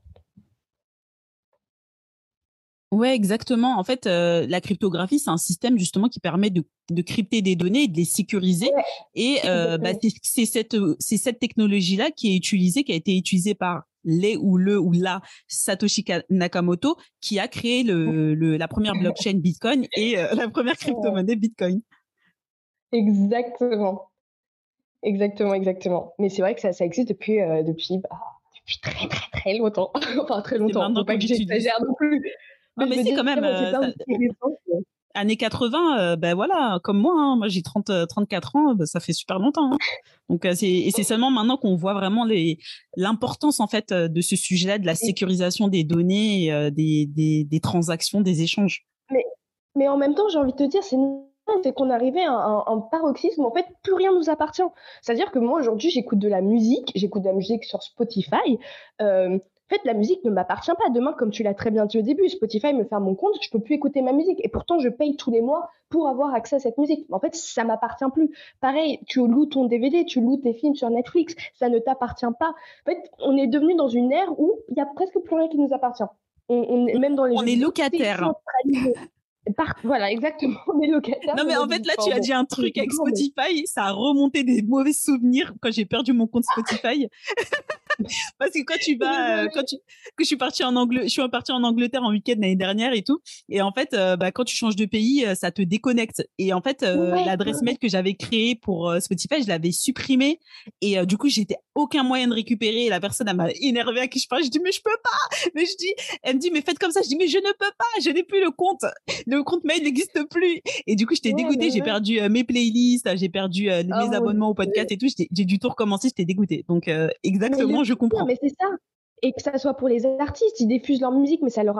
Ouais, exactement. En fait, euh, la cryptographie, c'est un système justement qui permet de, de crypter des données et de les sécuriser. Ouais, et euh, bah, c'est cette, c'est cette technologie-là qui est utilisée, qui a été utilisée par les ou le ou la Satoshi Nakamoto, qui a créé le, le la première blockchain Bitcoin et euh, la première crypto-monnaie Bitcoin. Exactement. Exactement, exactement. Mais c'est vrai que ça, ça existe depuis, euh, depuis, bah, depuis très, très, très longtemps. <laughs> enfin, très longtemps. Faut pas que j'exagère non plus. Ah, mais, c'est quand même. Euh, années 80, euh, ben voilà, comme moi, hein, moi j'ai 30, 34 ans, ben, ça fait super longtemps. Hein. Donc euh, c'est et c'est seulement maintenant qu'on voit vraiment les l'importance en fait de ce sujet-là, de la sécurisation des données, des, des, des transactions, des échanges. Mais mais en même temps, j'ai envie de te dire, c'est c'est qu'on arrivait à un, un, paroxysme où en fait plus rien nous appartient. C'est-à-dire que moi aujourd'hui j'écoute de la musique, j'écoute de la musique sur Spotify. Euh, en fait, la musique ne m'appartient pas. Demain, comme tu l'as très bien dit au début, Spotify me ferme mon compte, je peux plus écouter ma musique. Et pourtant, je paye tous les mois pour avoir accès à cette musique. En fait, ça m'appartient plus. Pareil, tu loues ton DVD, tu loues tes films sur Netflix, ça ne t'appartient pas. En fait, on est devenu dans une ère où il y a presque plus rien qui nous appartient. On, est même dans les on est locataire. Voilà, exactement, on est locataire. Non, mais en fait, là, tu as dit un truc avec Spotify, ça a remonté des mauvais souvenirs quand j'ai perdu mon compte Spotify. <laughs> Parce que quand tu vas, euh, quand tu, que je suis partie en Angleterre, je suis partie en Angleterre en week-end l'année dernière et tout. Et en fait, euh, bah, quand tu changes de pays, euh, ça te déconnecte. Et en fait, l'adresse mail que j'avais créée pour Spotify, je l'avais supprimée. Et du coup, j'étais aucun moyen de récupérer. Et la personne, elle m'a énervée à qui je parle. Je dis, mais je peux pas. Mais je dis, elle me dit, mais faites comme ça. Je dis, mais je ne peux pas. Je n'ai plus le compte. Le compte mail n'existe plus. Et du coup, j'étais dégoûtée. J'ai perdu mes playlists, j'ai perdu mes oh abonnements au podcast et tout. J'ai dû tout recommencer. J'étais dégoûtée. Donc, exactement, je comprends. mais c'est ça. Et que ça soit pour les artistes, ils diffusent leur musique, mais ça leur,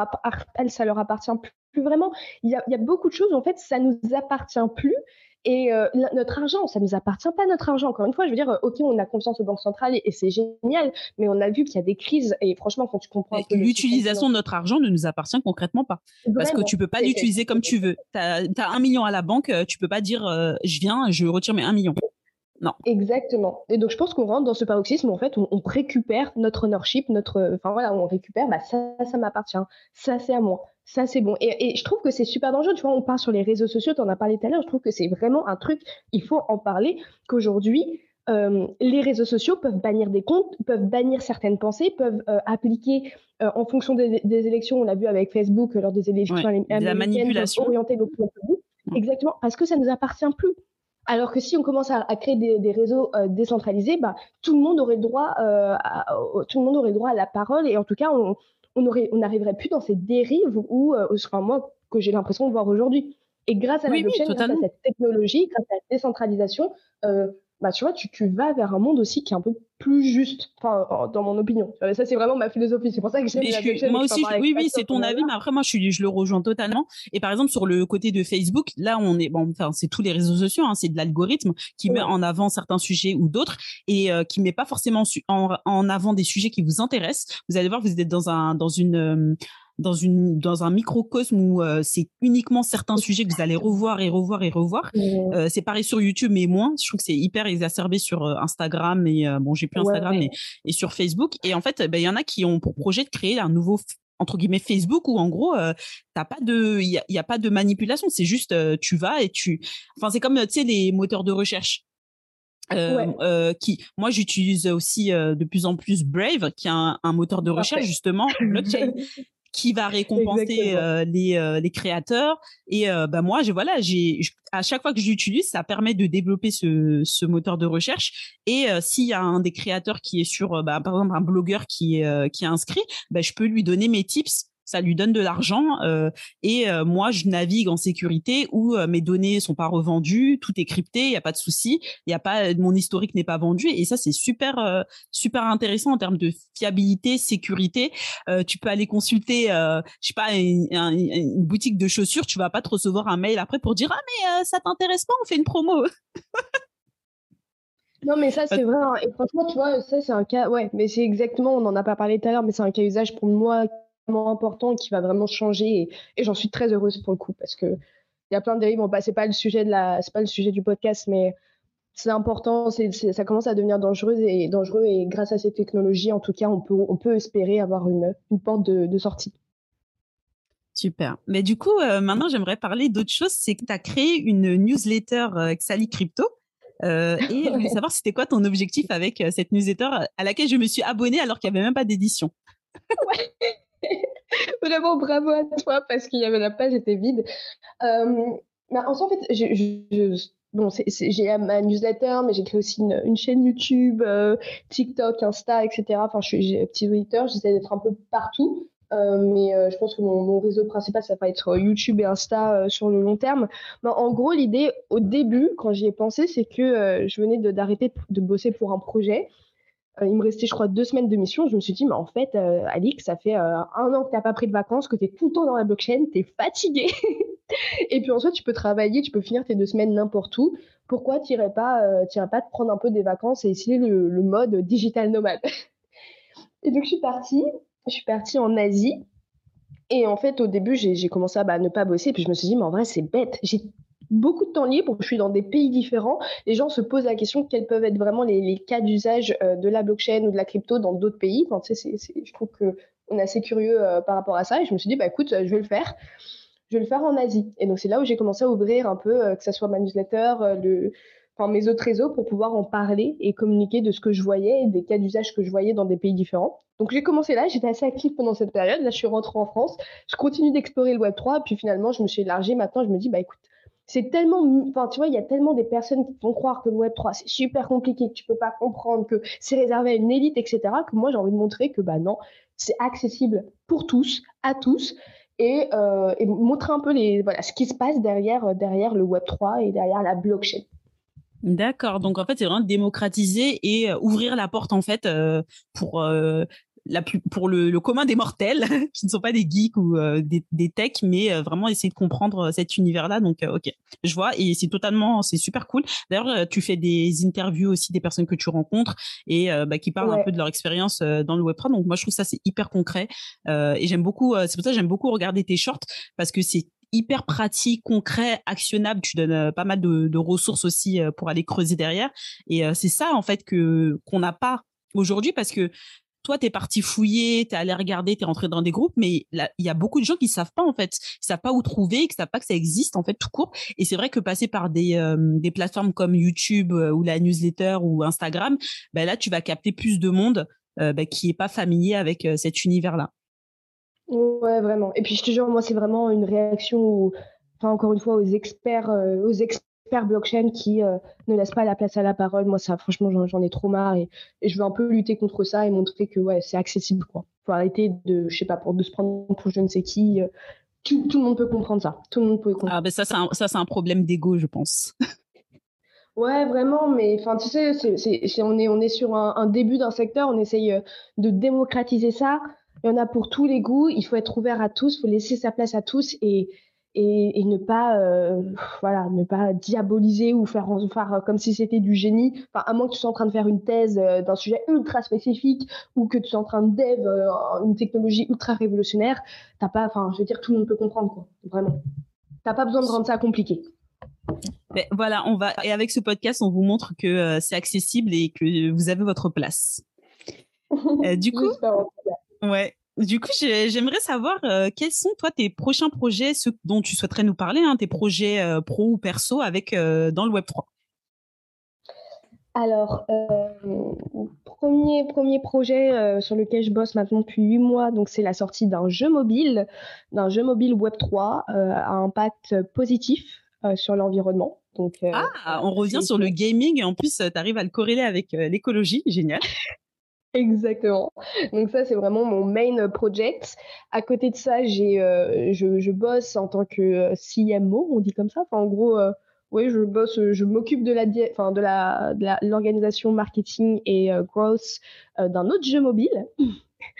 ça leur appartient plus vraiment. Il y, a, il y a beaucoup de choses, en fait, ça nous appartient plus. Et euh, notre argent, ça nous appartient pas notre argent. Encore une fois, je veux dire, ok, on a confiance aux banques centrales et, c'est génial, mais on a vu qu'il y a des crises. Et franchement, quand tu comprends l'utilisation de notre argent ne nous appartient concrètement pas, parce que tu peux pas l'utiliser comme tu veux. Tu as, un million à la banque, euh, tu peux pas dire, euh, je viens, je retire mes un million. Non. Exactement. Et donc je pense qu'on rentre dans ce paroxysme où en fait on, on récupère notre ownership, notre, enfin voilà, on récupère, bah ça, ça m'appartient, ça c'est à moi, ça c'est bon. Et, et, je trouve que c'est super dangereux. Tu vois, on parle sur les réseaux sociaux, tu en as parlé tout à l'heure. Je trouve que c'est vraiment un truc, il faut en parler. Qu'aujourd'hui, euh, les réseaux sociaux peuvent bannir des comptes, peuvent bannir certaines pensées, peuvent euh, appliquer euh, en fonction des, des, élections. On l'a vu avec Facebook lors des élections ouais, la manipulation. orienter l'opinion publique. Exactement, parce que ça ne nous appartient plus. Alors que si on commence à, à créer des, des réseaux euh, décentralisés, bah, tout le monde aurait le droit, euh, à, tout le monde aurait le droit à la parole et en tout cas, on, on aurait, on n'arriverait plus dans ces dérives où, euh, enfin, moi, que j'ai l'impression de voir aujourd'hui. Et grâce à la oui, blockchain, oui, grâce à cette technologie, grâce à la décentralisation, euh, bah, tu vois, tu, tu, vas vers un monde aussi qui est un peu plus juste, enfin, dans mon opinion. Ça, c'est vraiment ma philosophie. C'est pour ça que j'aime la suis, Moi aussi, oui, oui, c'est ton avis, mais après, moi, je, suis, je le rejoins totalement. Et par exemple, sur le côté de Facebook, là, on est, bon, enfin, c'est tous les réseaux sociaux, hein, c'est de l'algorithme qui ouais. met en avant certains sujets ou d'autres et euh, qui met pas forcément en, en, avant des sujets qui vous intéressent. Vous allez voir, vous êtes dans un, dans une, euh, dans une dans un microcosme où euh, c'est uniquement certains sujets que vous allez revoir et revoir et revoir. Euh, c'est pareil sur YouTube mais moins. Je trouve que c'est hyper exacerbé sur euh, Instagram et euh, bon j'ai plus Instagram ouais, ouais. mais et sur Facebook et en fait ben, il y en a qui ont pour projet de créer un nouveau entre guillemets Facebook où en gros euh, t'as pas de il y a, y a, pas de manipulation c'est juste euh, tu vas et tu enfin c'est comme tu sais les moteurs de recherche euh, ouais. euh, qui moi j'utilise aussi euh, de plus en plus Brave qui est un, un moteur de recherche Parfait. justement <laughs> blockchain qui va récompenser euh, les, euh, les créateurs. Et euh, bah moi, je, voilà, j'ai à chaque fois que j'utilise, ça permet de développer ce, ce moteur de recherche. Et euh, s'il y a un des créateurs qui est sur, euh, bah, par exemple, un blogueur qui est euh, qui est inscrit, bah, je peux lui donner mes tips ça lui donne de l'argent euh, et euh, moi je navigue en sécurité où euh, mes données sont pas revendues, tout est crypté, il y a pas de souci, il y a pas mon historique n'est pas vendu et ça c'est super super intéressant en termes de fiabilité, sécurité. Tu peux aller consulter je sais pas une, boutique de chaussures, tu vas pas te recevoir un mail après pour dire ah mais ça t'intéresse pas, on fait une promo. Non, mais ça, c'est vrai. Hein. Et franchement, tu vois, ça, c'est un cas. Ouais, mais c'est exactement, on n'en a pas parlé tout à l'heure, mais c'est un cas usage pour moi vraiment important qui va vraiment changer. Et, j'en suis très heureuse pour le coup parce que il y a plein de dérives. Bon, bah, c'est pas le sujet de la, c'est pas le sujet du podcast, mais c'est important. C'est, ça commence à devenir dangereux et dangereux. Et grâce à ces technologies, en tout cas, on peut, on peut espérer avoir une, une porte de, sortie. Super. Mais du coup, euh, maintenant, j'aimerais parler d'autre chose. C'est que tu as créé une newsletter euh, Xali Crypto. Euh, et je voulais <laughs> savoir c'était quoi ton objectif avec euh, cette newsletter à laquelle je me suis abonnée alors qu'il n'y avait même pas d'édition. <laughs> Vraiment bravo à toi parce qu'il y avait la page était vide. Euh, bah, en fait, bon, j'ai ma newsletter, mais j'ai créé aussi une, chaîne YouTube, TikTok, Insta, etc. Enfin, je suis petit auditeur, j'essaie d'être un peu partout. Euh, mais euh, je pense que mon, réseau principal, ça va être euh, YouTube et Insta sur le long terme. Mais en gros, l'idée, au début, quand j'y ai pensé, c'est que je venais d'arrêter de, bosser pour un projet. Il me restait, je crois, deux semaines de mission. Je me suis dit, mais en fait, Alix, ça fait un an que tu n'as pas pris de vacances, que tu es tout le temps dans la blockchain, tu es fatigué. <laughs> et puis ensuite, tu peux travailler, tu peux finir tes deux semaines n'importe où. Pourquoi tu n'irais pas, pas te prendre un peu des vacances et essayer le, le mode digital nomade? <laughs> Et donc, je suis partie je suis partie en Asie. Et en fait, au début, j'ai commencé à bah, ne pas bosser. Puis je me suis dit, mais en vrai, c'est bête. J'ai beaucoup de temps libre. Je suis dans des pays différents. Les gens se posent la question quels peuvent être vraiment les, cas d'usage euh, de la blockchain ou de la crypto dans d'autres pays. Je trouve qu'on est assez curieux euh, par rapport à ça. Et je me suis dit, bah, écoute, je vais le faire. Je vais le faire en Asie. Et donc, c'est là où j'ai commencé à ouvrir un peu, euh, que ce soit ma newsletter, le, mes autres réseaux pour pouvoir en parler et communiquer de ce que je voyais et des cas d'usage que je voyais dans des pays différents. Donc j'ai commencé là, j'étais assez active pendant cette période. Là, je suis rentrée en France, je continue d'explorer le Web 3, puis finalement, je me suis élargie. Maintenant, je me dis, bah écoute, c'est tellement, enfin, tu vois, il y a tellement des personnes qui vont croire que le Web 3 c'est super compliqué, que tu peux pas comprendre, que c'est réservé à une élite, etc. Que moi, j'ai envie de montrer que bah non, c'est accessible pour tous, à tous. Et, euh, montrer un peu les, voilà, ce qui se passe derrière, derrière le Web 3 et derrière la blockchain. D'accord. Donc en fait, c'est vraiment démocratiser et euh, ouvrir la porte en fait euh, pour euh, la pour le, commun des mortels <laughs> qui ne sont pas des geeks ou des, des techs, mais vraiment essayer de comprendre cet univers-là. Donc ok, je vois et c'est totalement c'est super cool. D'ailleurs, tu fais des interviews aussi des personnes que tu rencontres et bah, qui parlent un peu de leur expérience dans le Web3. Donc moi, je trouve ça c'est hyper concret et j'aime beaucoup. c'est pour ça que j'aime beaucoup regarder tes shorts parce que c'est hyper pratique, concret, actionnable. Tu donnes euh, pas mal de, ressources aussi euh, pour aller creuser derrière. Et euh, c'est ça, en fait, que qu'on n'a pas aujourd'hui parce que toi, tu es parti fouiller, tu es allé regarder, tu es rentré dans des groupes, mais il y a beaucoup de gens qui savent pas, en fait. Ils savent pas où trouver, qui savent pas que ça existe, en fait, tout court. Et c'est vrai que passer par des, des plateformes comme YouTube ou la newsletter ou Instagram, ben là, tu vas capter plus de monde ben, qui est pas familier avec cet univers-là. Ouais, vraiment. Et puis je te jure, moi, c'est vraiment une réaction, enfin, encore une fois, aux experts, euh, aux experts blockchain qui euh, ne laissent pas la place à la parole. Moi, ça, franchement, j'en ai trop marre et, je veux un peu lutter contre ça et montrer que ouais, c'est accessible, quoi. Faut arrêter de, je sais pas, pour de se prendre pour je ne sais qui. Euh, tout, le monde peut comprendre ça. Tout le monde peut comprendre. Ah ben ça, c'est un, ça, c'est un problème d'ego, je pense. <laughs> Ouais, vraiment, mais enfin, tu sais, c'est, on, est, on est sur un, un début d'un secteur, on essaye de démocratiser ça. Il y en a pour tous les goûts. Il faut être ouvert à tous. Il faut laisser sa place à tous et, et, ne pas euh, voilà ne pas diaboliser ou faire, faire comme si c'était du génie. Enfin à moins que tu sois en train de faire une thèse euh, d'un sujet ultra spécifique ou que tu sois en train de dev euh, une technologie ultra révolutionnaire t'as pas enfin je veux dire tout le monde peut comprendre quoi. Vraiment. T'as pas besoin de rendre ça compliqué. Mais voilà on va et avec ce podcast on vous montre que c'est accessible et que vous avez votre place. <laughs> Du coup Ouais. Du coup, j'aimerais savoir euh, quels sont toi tes prochains projets, ceux dont tu souhaiterais nous parler, hein, tes projets euh, pro ou perso avec euh, dans le Web 3. Alors, premier premier projet sur lequel je bosse maintenant depuis huit mois, donc c'est la sortie d'un jeu mobile, d'un jeu mobile Web 3 à impact positif sur l'environnement. Donc, ah, on revient sur le gaming et en plus, tu arrives à le corréler avec l'écologie, génial. Exactement. Donc ça, c'est vraiment mon main project. À côté de ça, j'ai, euh, je, je, bosse en tant que euh, CMO, on dit comme ça. Enfin, en gros, euh, oui, je bosse, je m'occupe de la, enfin, de la, de l'organisation marketing et growth d'un autre jeu mobile.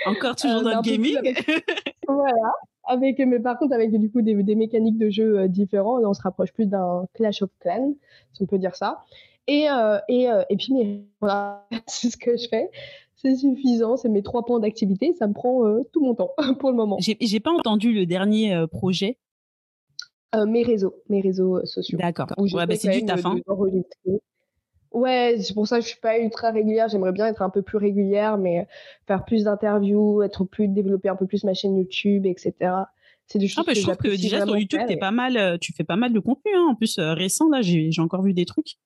Encore toujours dans le gaming? <laughs> voilà. Avec, mais par contre, avec du coup des, des mécaniques de jeu différents, on se rapproche plus d'un Clash of Clans, si on peut dire ça. Et, et, et puis, mais, voilà, <laughs> c'est ce que je fais c'est suffisant, c'est mes trois points d'activité, ça me prend tout mon temps <laughs> pour le moment. J'ai pas entendu le dernier projet. mes réseaux, mes réseaux sociaux. D'accord. Ouais, bah, c'est du taf. Hein. Ouais, c'est pour ça que je suis pas ultra régulière. J'aimerais bien être un peu plus régulière, mais faire plus d'interviews, être plus développer un peu plus ma chaîne YouTube, etc. C'est du choses ah, bah, je trouve que déjà sur YouTube, es pas mal, euh, tu fais pas mal de contenu. Hein. En plus, euh, récent, là, j'ai encore vu des trucs.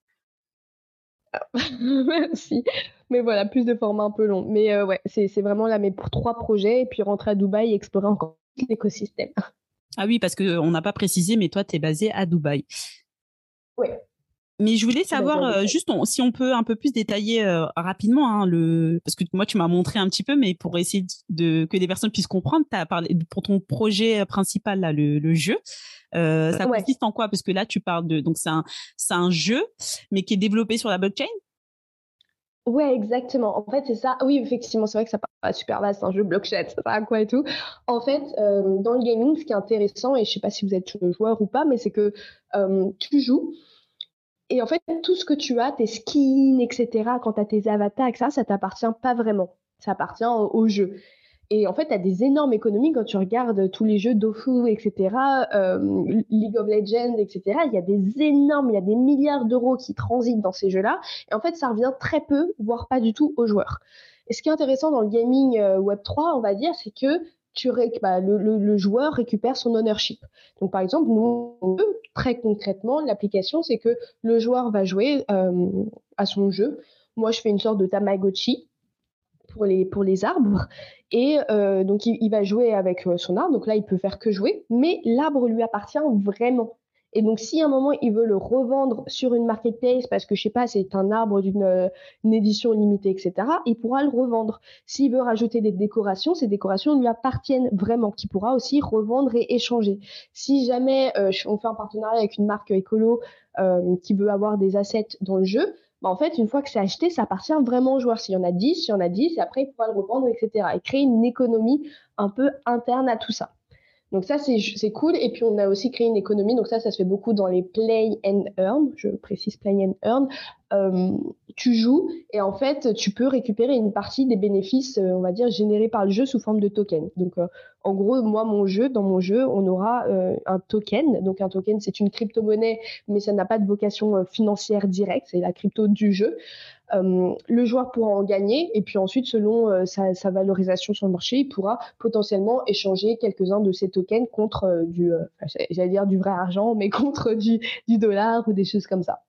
<laughs> Merci. Mais voilà, plus de formats un peu longs. Mais euh, ouais, c'est vraiment là mes trois projets et puis rentrer à Dubaï et explorer encore l'écosystème. Ah oui, parce qu'on n'a pas précisé, mais toi, tu es basé à Dubaï. Oui, mais je voulais savoir euh, juste si on peut un peu plus détailler euh, rapidement hein, le parce que moi tu m'as montré un petit peu mais pour essayer de que les personnes puissent comprendre tu as parlé pour ton projet euh, principal là le, jeu ça consiste en quoi? Parce que là tu parles de donc c'est un c'est un jeu mais qui est développé sur la blockchain? Ouais, exactement. En fait, c'est ça. Oui, effectivement, c'est vrai que ça paraît super vaste, un jeu blockchain, ça à quoi et tout. En fait, dans le gaming, ce qui est intéressant, et je sais pas si vous êtes joueur ou pas, mais c'est que tu joues, et en fait, tout ce que tu as, tes skins, etc., quand tu as tes avatars, etc., ça t'appartient pas vraiment. Ça appartient au, jeu. Et en fait, tu as des énormes économies quand tu regardes tous les jeux d'Ofu, etc., euh, League of Legends, etc. Il y a des énormes, il y a des milliards d'euros qui transitent dans ces jeux-là. Et en fait, ça revient très peu, voire pas du tout aux joueurs. Et ce qui est intéressant dans le gaming euh, Web 3, on va dire, c'est que tu bah, le, joueur récupère son ownership. Donc, par exemple, nous, très concrètement, l'application, c'est que le joueur va jouer euh, à son jeu. Moi, je fais une sorte de Tamagotchi pour les, pour les arbres. Et euh, donc, il, il, va jouer avec euh, son arbre. Donc là, il peut faire que jouer. Mais l'arbre lui appartient vraiment. Et donc, si à un moment, il veut le revendre sur une marketplace parce que, je sais pas, c'est un arbre d'une euh, édition limitée, etc., il pourra le revendre. S'il veut rajouter des décorations, ces décorations lui appartiennent vraiment, qu'il pourra aussi revendre et échanger. Si jamais euh, on fait un partenariat avec une marque écolo euh, qui veut avoir des assets dans le jeu, bah, en fait, une fois que c'est acheté, ça appartient vraiment au joueur. S'il y en a 10, s'il y en a 10, et après, il pourra le revendre, etc. Et créer une économie un peu interne à tout ça. Donc ça, c'est cool. Et puis, on a aussi créé une économie. Donc ça, ça se fait beaucoup dans les play and earn. Je précise play and earn. Euh, tu joues et en fait, tu peux récupérer une partie des bénéfices, euh, on va dire, générés par le jeu sous forme de token. Donc, euh, en gros, moi, mon jeu, dans mon jeu, on aura un token. Donc, un token, c'est une crypto-monnaie, mais ça n'a pas de vocation financière directe. C'est la crypto du jeu. Euh, le joueur pourra en gagner et puis ensuite, selon euh, sa, valorisation sur le marché, il pourra potentiellement échanger quelques-uns de ces tokens contre euh, du, j'allais dire du vrai argent, mais <laughs> contre du, du dollar ou des choses comme ça.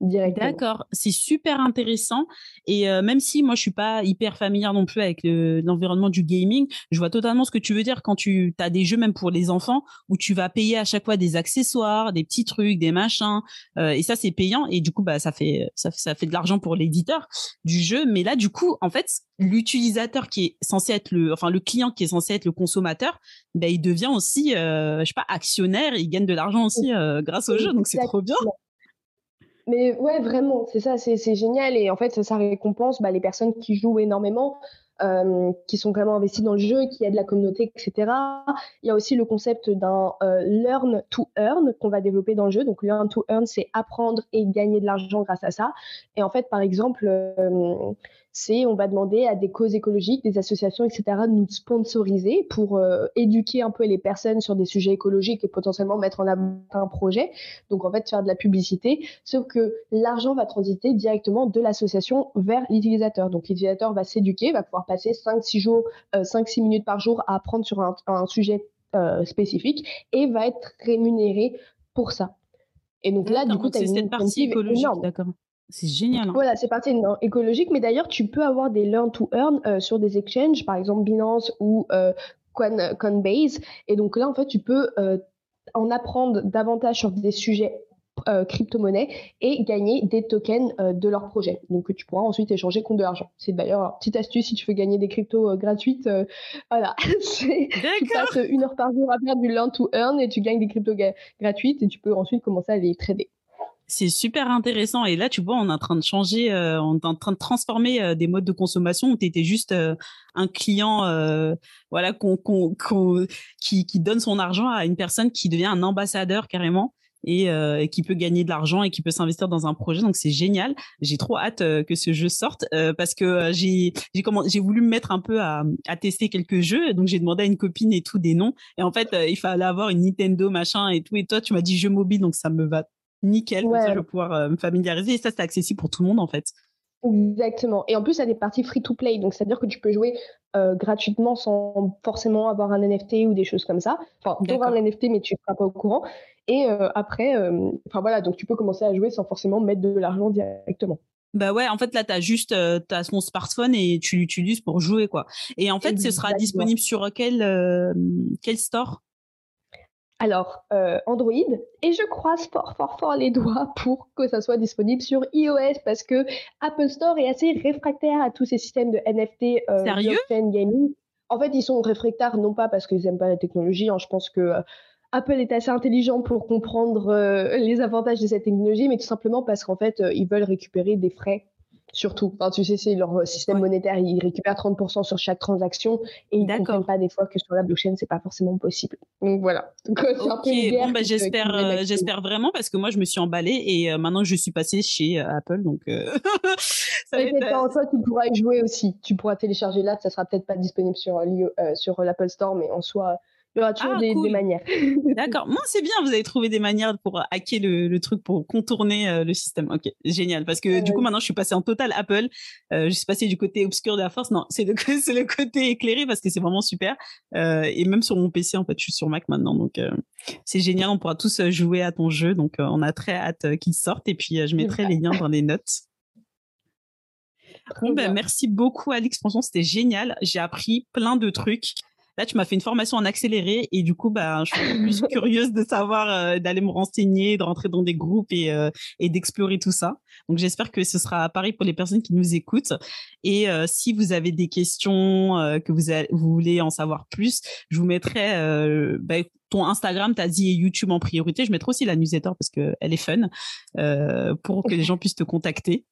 D'accord, c'est super intéressant. Et euh, même si moi je suis pas hyper familière non plus avec l'environnement du gaming, je vois totalement ce que tu veux dire quand tu as des jeux même pour les enfants où tu vas payer à chaque fois des accessoires, des petits trucs, des machins, euh, et ça c'est payant et du coup bah ça fait ça, ça fait de l'argent pour l'éditeur du jeu. Mais là du coup en fait l'utilisateur qui est censé être le enfin le client qui est censé être le consommateur, bah, il devient aussi euh, je sais pas actionnaire, il gagne de l'argent aussi grâce au jeu donc c'est trop bien. Mais ouais, vraiment, c'est ça, c'est génial. Et en fait, ça, récompense bah, les personnes qui jouent énormément, euh, qui sont vraiment investies dans le jeu, qui aident la communauté, etc. Il y a aussi le concept d'un euh, learn to earn qu'on va développer dans le jeu. Donc, learn to earn, c'est apprendre et gagner de l'argent grâce à ça. Et en fait, par exemple, euh, c'est on va demander à des causes écologiques, des associations, etc., de nous sponsoriser pour éduquer un peu les personnes sur des sujets écologiques et potentiellement mettre en avant un projet. Donc en fait faire de la publicité, sauf que l'argent va transiter directement de l'association vers l'utilisateur. Donc l'utilisateur va s'éduquer, va pouvoir passer 5-6 jours, 5-6 euh, minutes par jour à apprendre sur un, sujet euh, spécifique et va être rémunéré pour ça. Et donc là, du coup, tu as une cette partie écologique, d'accord. C'est génial. Hein. Voilà, c'est parti écologique, mais d'ailleurs, tu peux avoir des learn to earn euh, sur des exchanges, par exemple Binance ou euh, Coinbase. Et donc là, en fait, tu peux euh, en apprendre davantage sur des sujets euh, crypto-monnaies et gagner des tokens de leur projet. Donc tu pourras ensuite échanger contre de l'argent. C'est d'ailleurs petite astuce si tu veux gagner des cryptos gratuites. voilà, <laughs> tu passes une heure par jour à faire du learn to earn et tu gagnes des cryptos gratuites et tu peux ensuite commencer à les trader. C'est super intéressant. Et là, tu vois, on est en train de changer, euh, on est en train de transformer euh, des modes de consommation où tu étais juste euh, un client voilà, qui, qui donne son argent à une personne qui devient un ambassadeur carrément et, euh, qui peut gagner de l'argent et qui peut s'investir dans un projet. Donc c'est génial. J'ai trop hâte euh, que ce jeu sorte euh, parce que euh, j'ai j'ai j'ai voulu me mettre un peu à, à tester quelques jeux. Donc j'ai demandé à une copine et tout des noms. Et en fait, il fallait avoir une Nintendo machin et tout. Et toi, tu m'as dit jeu mobile, donc ça me va nickel. Comme ça, je vais pouvoir me familiariser. Et ça, c'est accessible pour tout le monde en fait. Exactement. Et en plus, il y a des parties free-to-play. Donc, c'est-à-dire que tu peux jouer euh, gratuitement sans forcément avoir un NFT ou des choses comme ça. Enfin, tu auras un NFT, mais tu ne seras pas au courant. Et euh, après, euh, enfin voilà, donc tu peux commencer à jouer sans forcément mettre de l'argent directement. Bah ouais, en fait là tu as juste as ton smartphone et tu l'utilises pour jouer quoi. Et en fait, ce sera disponible sur quel quel store? Alors, euh, Android, et je croise fort, fort, fort les doigts pour que ça soit disponible sur iOS parce que Apple Store est assez réfractaire à tous ces systèmes de NFT, euh, Sérieux? gaming. En fait, ils sont réfractaires non pas parce qu'ils n'aiment pas la technologie, hein, je pense que euh, Apple est assez intelligent pour comprendre euh, les avantages de cette technologie, mais tout simplement parce qu'en fait, ils veulent récupérer des frais surtout. Enfin, tu sais, c'est leur euh, système monétaire, ils récupèrent 30% sur chaque transaction et ils ne comprennent pas des fois que sur la blockchain, c'est pas forcément possible. Donc voilà. <laughs> Donc, bon, bah, j'espère, euh, j'espère vraiment parce que moi, je me suis emballée et euh, maintenant, je suis passée chez Apple. Donc, <laughs> ça en toi, tu pourras y jouer aussi. Tu pourras télécharger là, ça sera peut-être pas disponible sur, sur l'Apple Store, mais en soi, il y aura toujours ah, des, manières. <laughs> D'accord. Moi, c'est bien, vous avez trouvé des manières pour hacker le, truc, pour contourner euh, le système. Ok, génial. Parce que du coup, maintenant, je suis passée en total Apple. Euh, je suis passée du côté obscur de la force. Non, c'est le, <laughs> le côté éclairé parce que c'est vraiment super. Euh, et même sur mon PC, en fait, je suis sur Mac maintenant. Donc, c'est génial. On pourra tous jouer à ton jeu. Donc, on a très hâte qu'il sorte. Et puis, je mettrai les liens dans les notes. <laughs> Bon, ben, merci beaucoup, Alix. Franchement, c'était génial. J'ai appris plein de trucs. Là, tu m'as fait une formation en accéléré et du coup, bah, je suis plus <laughs> curieuse de savoir, euh, d'aller me renseigner, de rentrer dans des groupes et, euh, et d'explorer tout ça. Donc, j'espère que ce sera pareil pour les personnes qui nous écoutent. Et euh, si vous avez des questions, que vous, vous voulez en savoir plus, je vous mettrai bah, ton Instagram, t'as dit YouTube en priorité. Je mettrai aussi la newsletter parce que elle est fun pour que les gens puissent te contacter.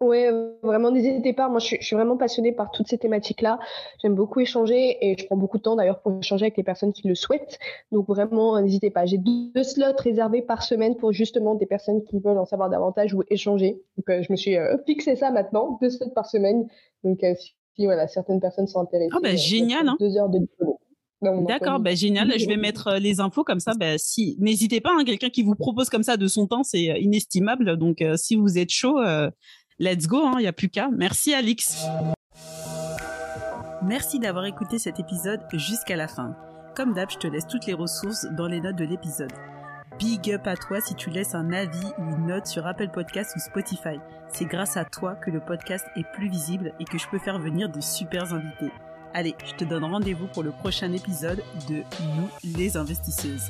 Oui, vraiment, n'hésitez pas. Moi, je suis, vraiment passionnée par toutes ces thématiques-là. J'aime beaucoup échanger et je prends beaucoup de temps d'ailleurs pour échanger avec les personnes qui le souhaitent. Donc, vraiment, n'hésitez pas. J'ai deux, slots réservés par semaine pour justement des personnes qui veulent en savoir davantage ou échanger. Donc, euh, je me suis euh, fixé ça maintenant, deux slots par semaine. Donc, euh, si voilà, certaines personnes sont intéressées. Ah, bah, génial. Hein. Deux heures de D'accord, bah, génial. Je vais mettre les infos comme ça. Bah, si, n'hésitez pas. Hein, quelqu'un qui vous propose comme ça de son temps, c'est inestimable. Donc, si vous êtes chaud, Let's go, il hein, n'y a plus qu'à. Merci Alix. Merci d'avoir écouté cet épisode jusqu'à la fin. Comme d'hab, je te laisse toutes les ressources dans les notes de l'épisode. Big up à toi si tu laisses un avis ou une note sur Apple Podcast ou Spotify. C'est grâce à toi que le podcast est plus visible et que je peux faire venir de super invités. Allez, je te donne rendez-vous pour le prochain épisode de Nous les investisseuses.